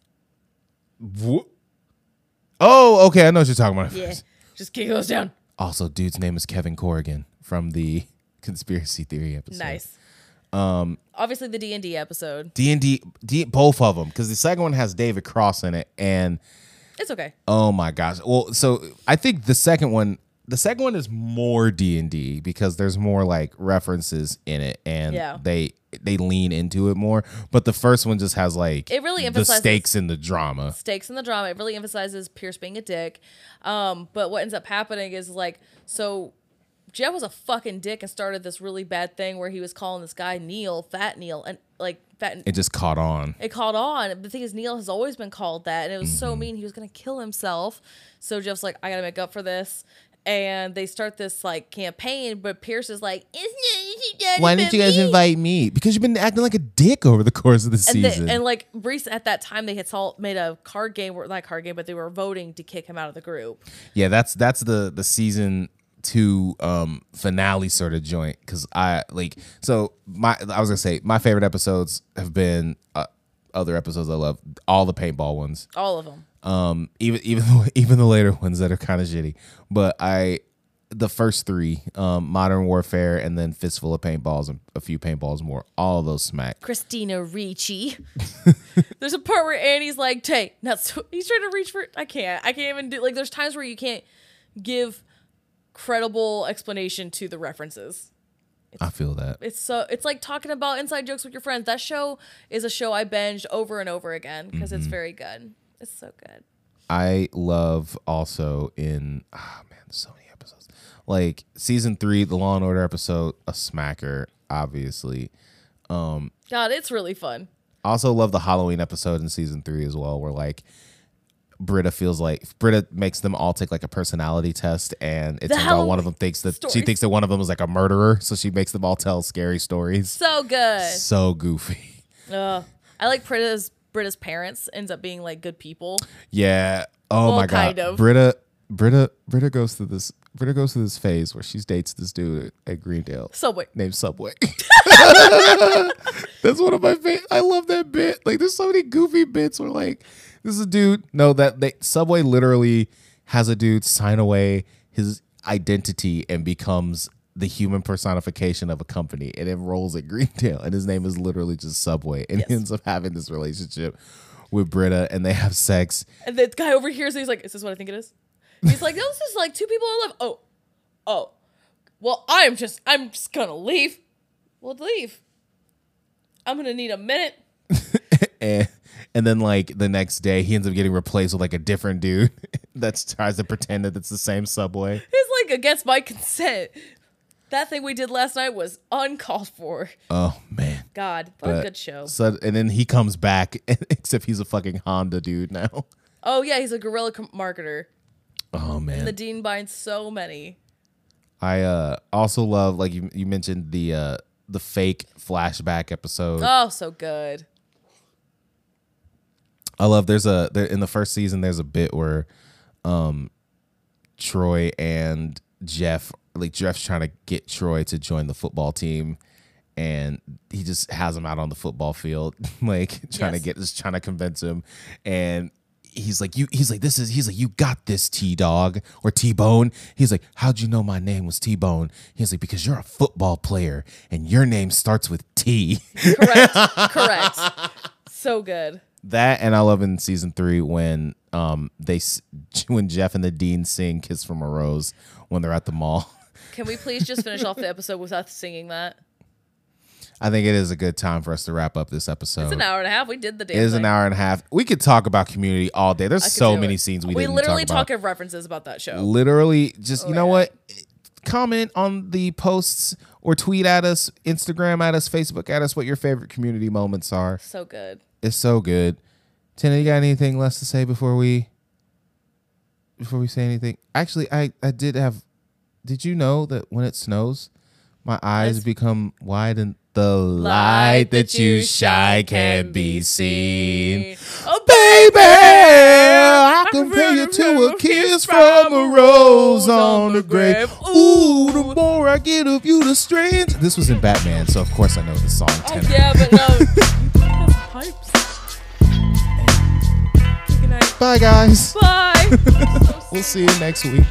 Oh, okay, I know what you're talking about. Yeah. <laughs> Just kick those down. Also, dude's name is Kevin Corrigan from the conspiracy theory episode. Nice. Um, Obviously, the D and D episode. D and D, both of them, because the second one has David Cross in it, and It's okay. oh my gosh, well, so I think the second one, the second one is more D and D because there's more like references in it, and Yeah. they they lean into it more. But the first one just has like It really emphasizes the stakes in the drama. stakes in the drama. It really emphasizes Pierce being a dick. Um, but what ends up happening is like, so Jeff was a fucking dick and started this really bad thing where he was calling this guy Neil, Fat Neil, and like Fat. It just caught on. it caught on. The thing is, Neil has always been called that, and it was Mm-hmm. so mean. He was gonna kill himself. So Jeff's like, I gotta make up for this. And they start this like campaign, but Pierce is like, "It's not- Why didn't you guys me." invite me? Because you've been acting like a dick over the course of the And, season. and like Reese at that time, they had saw, made a card game, not card game, but they were voting to kick him out of the group. Yeah, that's that's the the season two um finale sort of joint because I like so my I was gonna say my favorite episodes have been uh, other episodes I love all the paintball ones All of them. um even even <laughs> the, even the later ones that are kind of shitty but I the first three um modern warfare and then fistful of paintballs and a few paintballs more all of those smack Christina Ricci. <laughs> there's a part where Annie's like, "Tay, not so." He's trying to reach for. I can't. I can't even do. Like, there's times where you can't give credible explanation to the references. I feel that It's so. It's like talking about inside jokes with your friends. That show is a show I binged over and over again because it's very good. It's so good. I love also in ah man, so many episodes. Like season three, the Law and Order episode, a smacker, obviously. Um God, it's really fun. I also love the Halloween episode in season three as well, where like Britta feels like Britta makes them all take like a personality test, and it The turns out one of them thinks that she thinks that one of them is like a murderer, so she makes them all tell scary stories. So good. So goofy. Ugh. I like Britta's Britta's parents ends up being like good people. Yeah. Oh Well, my god. kind of. Britta Britta Britta goes through this Britta goes through this phase where she dates this dude at Greendale Subway. named Subway. <laughs> That's one of my favorite. I love that bit. Like, there's so many goofy bits where, like, this is a dude. No, that they, Subway literally has a dude sign away his identity and becomes the human personification of a company and enrolls at Greendale. And his name is literally just Subway. And he Yes. ends up having this relationship with Britta, and they have sex. And the guy over here, so he's like, "Is this what I think it is?" He's like, "No, this is like two people in love." Oh, oh. Well, I'm just, I'm just gonna leave. Well, leave. I'm gonna need a minute. <laughs> and and then like the next day he ends up getting replaced with like a different dude <laughs> that tries to pretend that it's the same subway It's like against my consent. That thing we did last night was uncalled for. oh man God, what a good show. so and then he comes back <laughs> except he's a fucking honda dude now Oh yeah, he's a guerrilla com- marketer. oh man The dean binds so many. i uh also love like you, you mentioned the uh the fake flashback episode Oh, so good. I love there's a there in the first season there's a bit where um Troy and Jeff like Jeff's trying to get Troy to join the football team and he just has him out on the football field <laughs> like trying to get just trying to convince him and he's like you he's like this is he's like you got this T-Dog or T-Bone he's like how'd you know my name was T-Bone he's like because you're a football player and your name starts with T Correct. <laughs> Correct. So good. That and I love in season three when um they <laughs> when Jeff and the Dean sing "Kiss from a Rose" when they're at the mall. <laughs> Can we please just finish off the episode with us singing that? I think it is a good time for us to wrap up this episode. It's an hour and a half. We did the damn It is thing. an hour and a half. We could talk about Community all day. There's so many it. scenes we, We didn't literally talk about. talk of references about that show. literally, just you Oh, know yeah. what? Comment on the posts or tweet at us, Instagram at us, Facebook at us what your favorite community moments are. So good. It's so good. Tennah, you got anything less to say before we before we say anything? Actually, I I did have. Did you know that when it snows, my eyes Yes. become wide and the light that you shine can be seen. Oh, Baby, I compare you to a kiss from a rose on the grave. Ooh, the more I get of you, the strange. This was in Batman, so of course I know the song. Oh, Tennah. yeah, but no. <laughs> Pipes. Good night. Bye, guys. Bye. <laughs> We'll see you next week.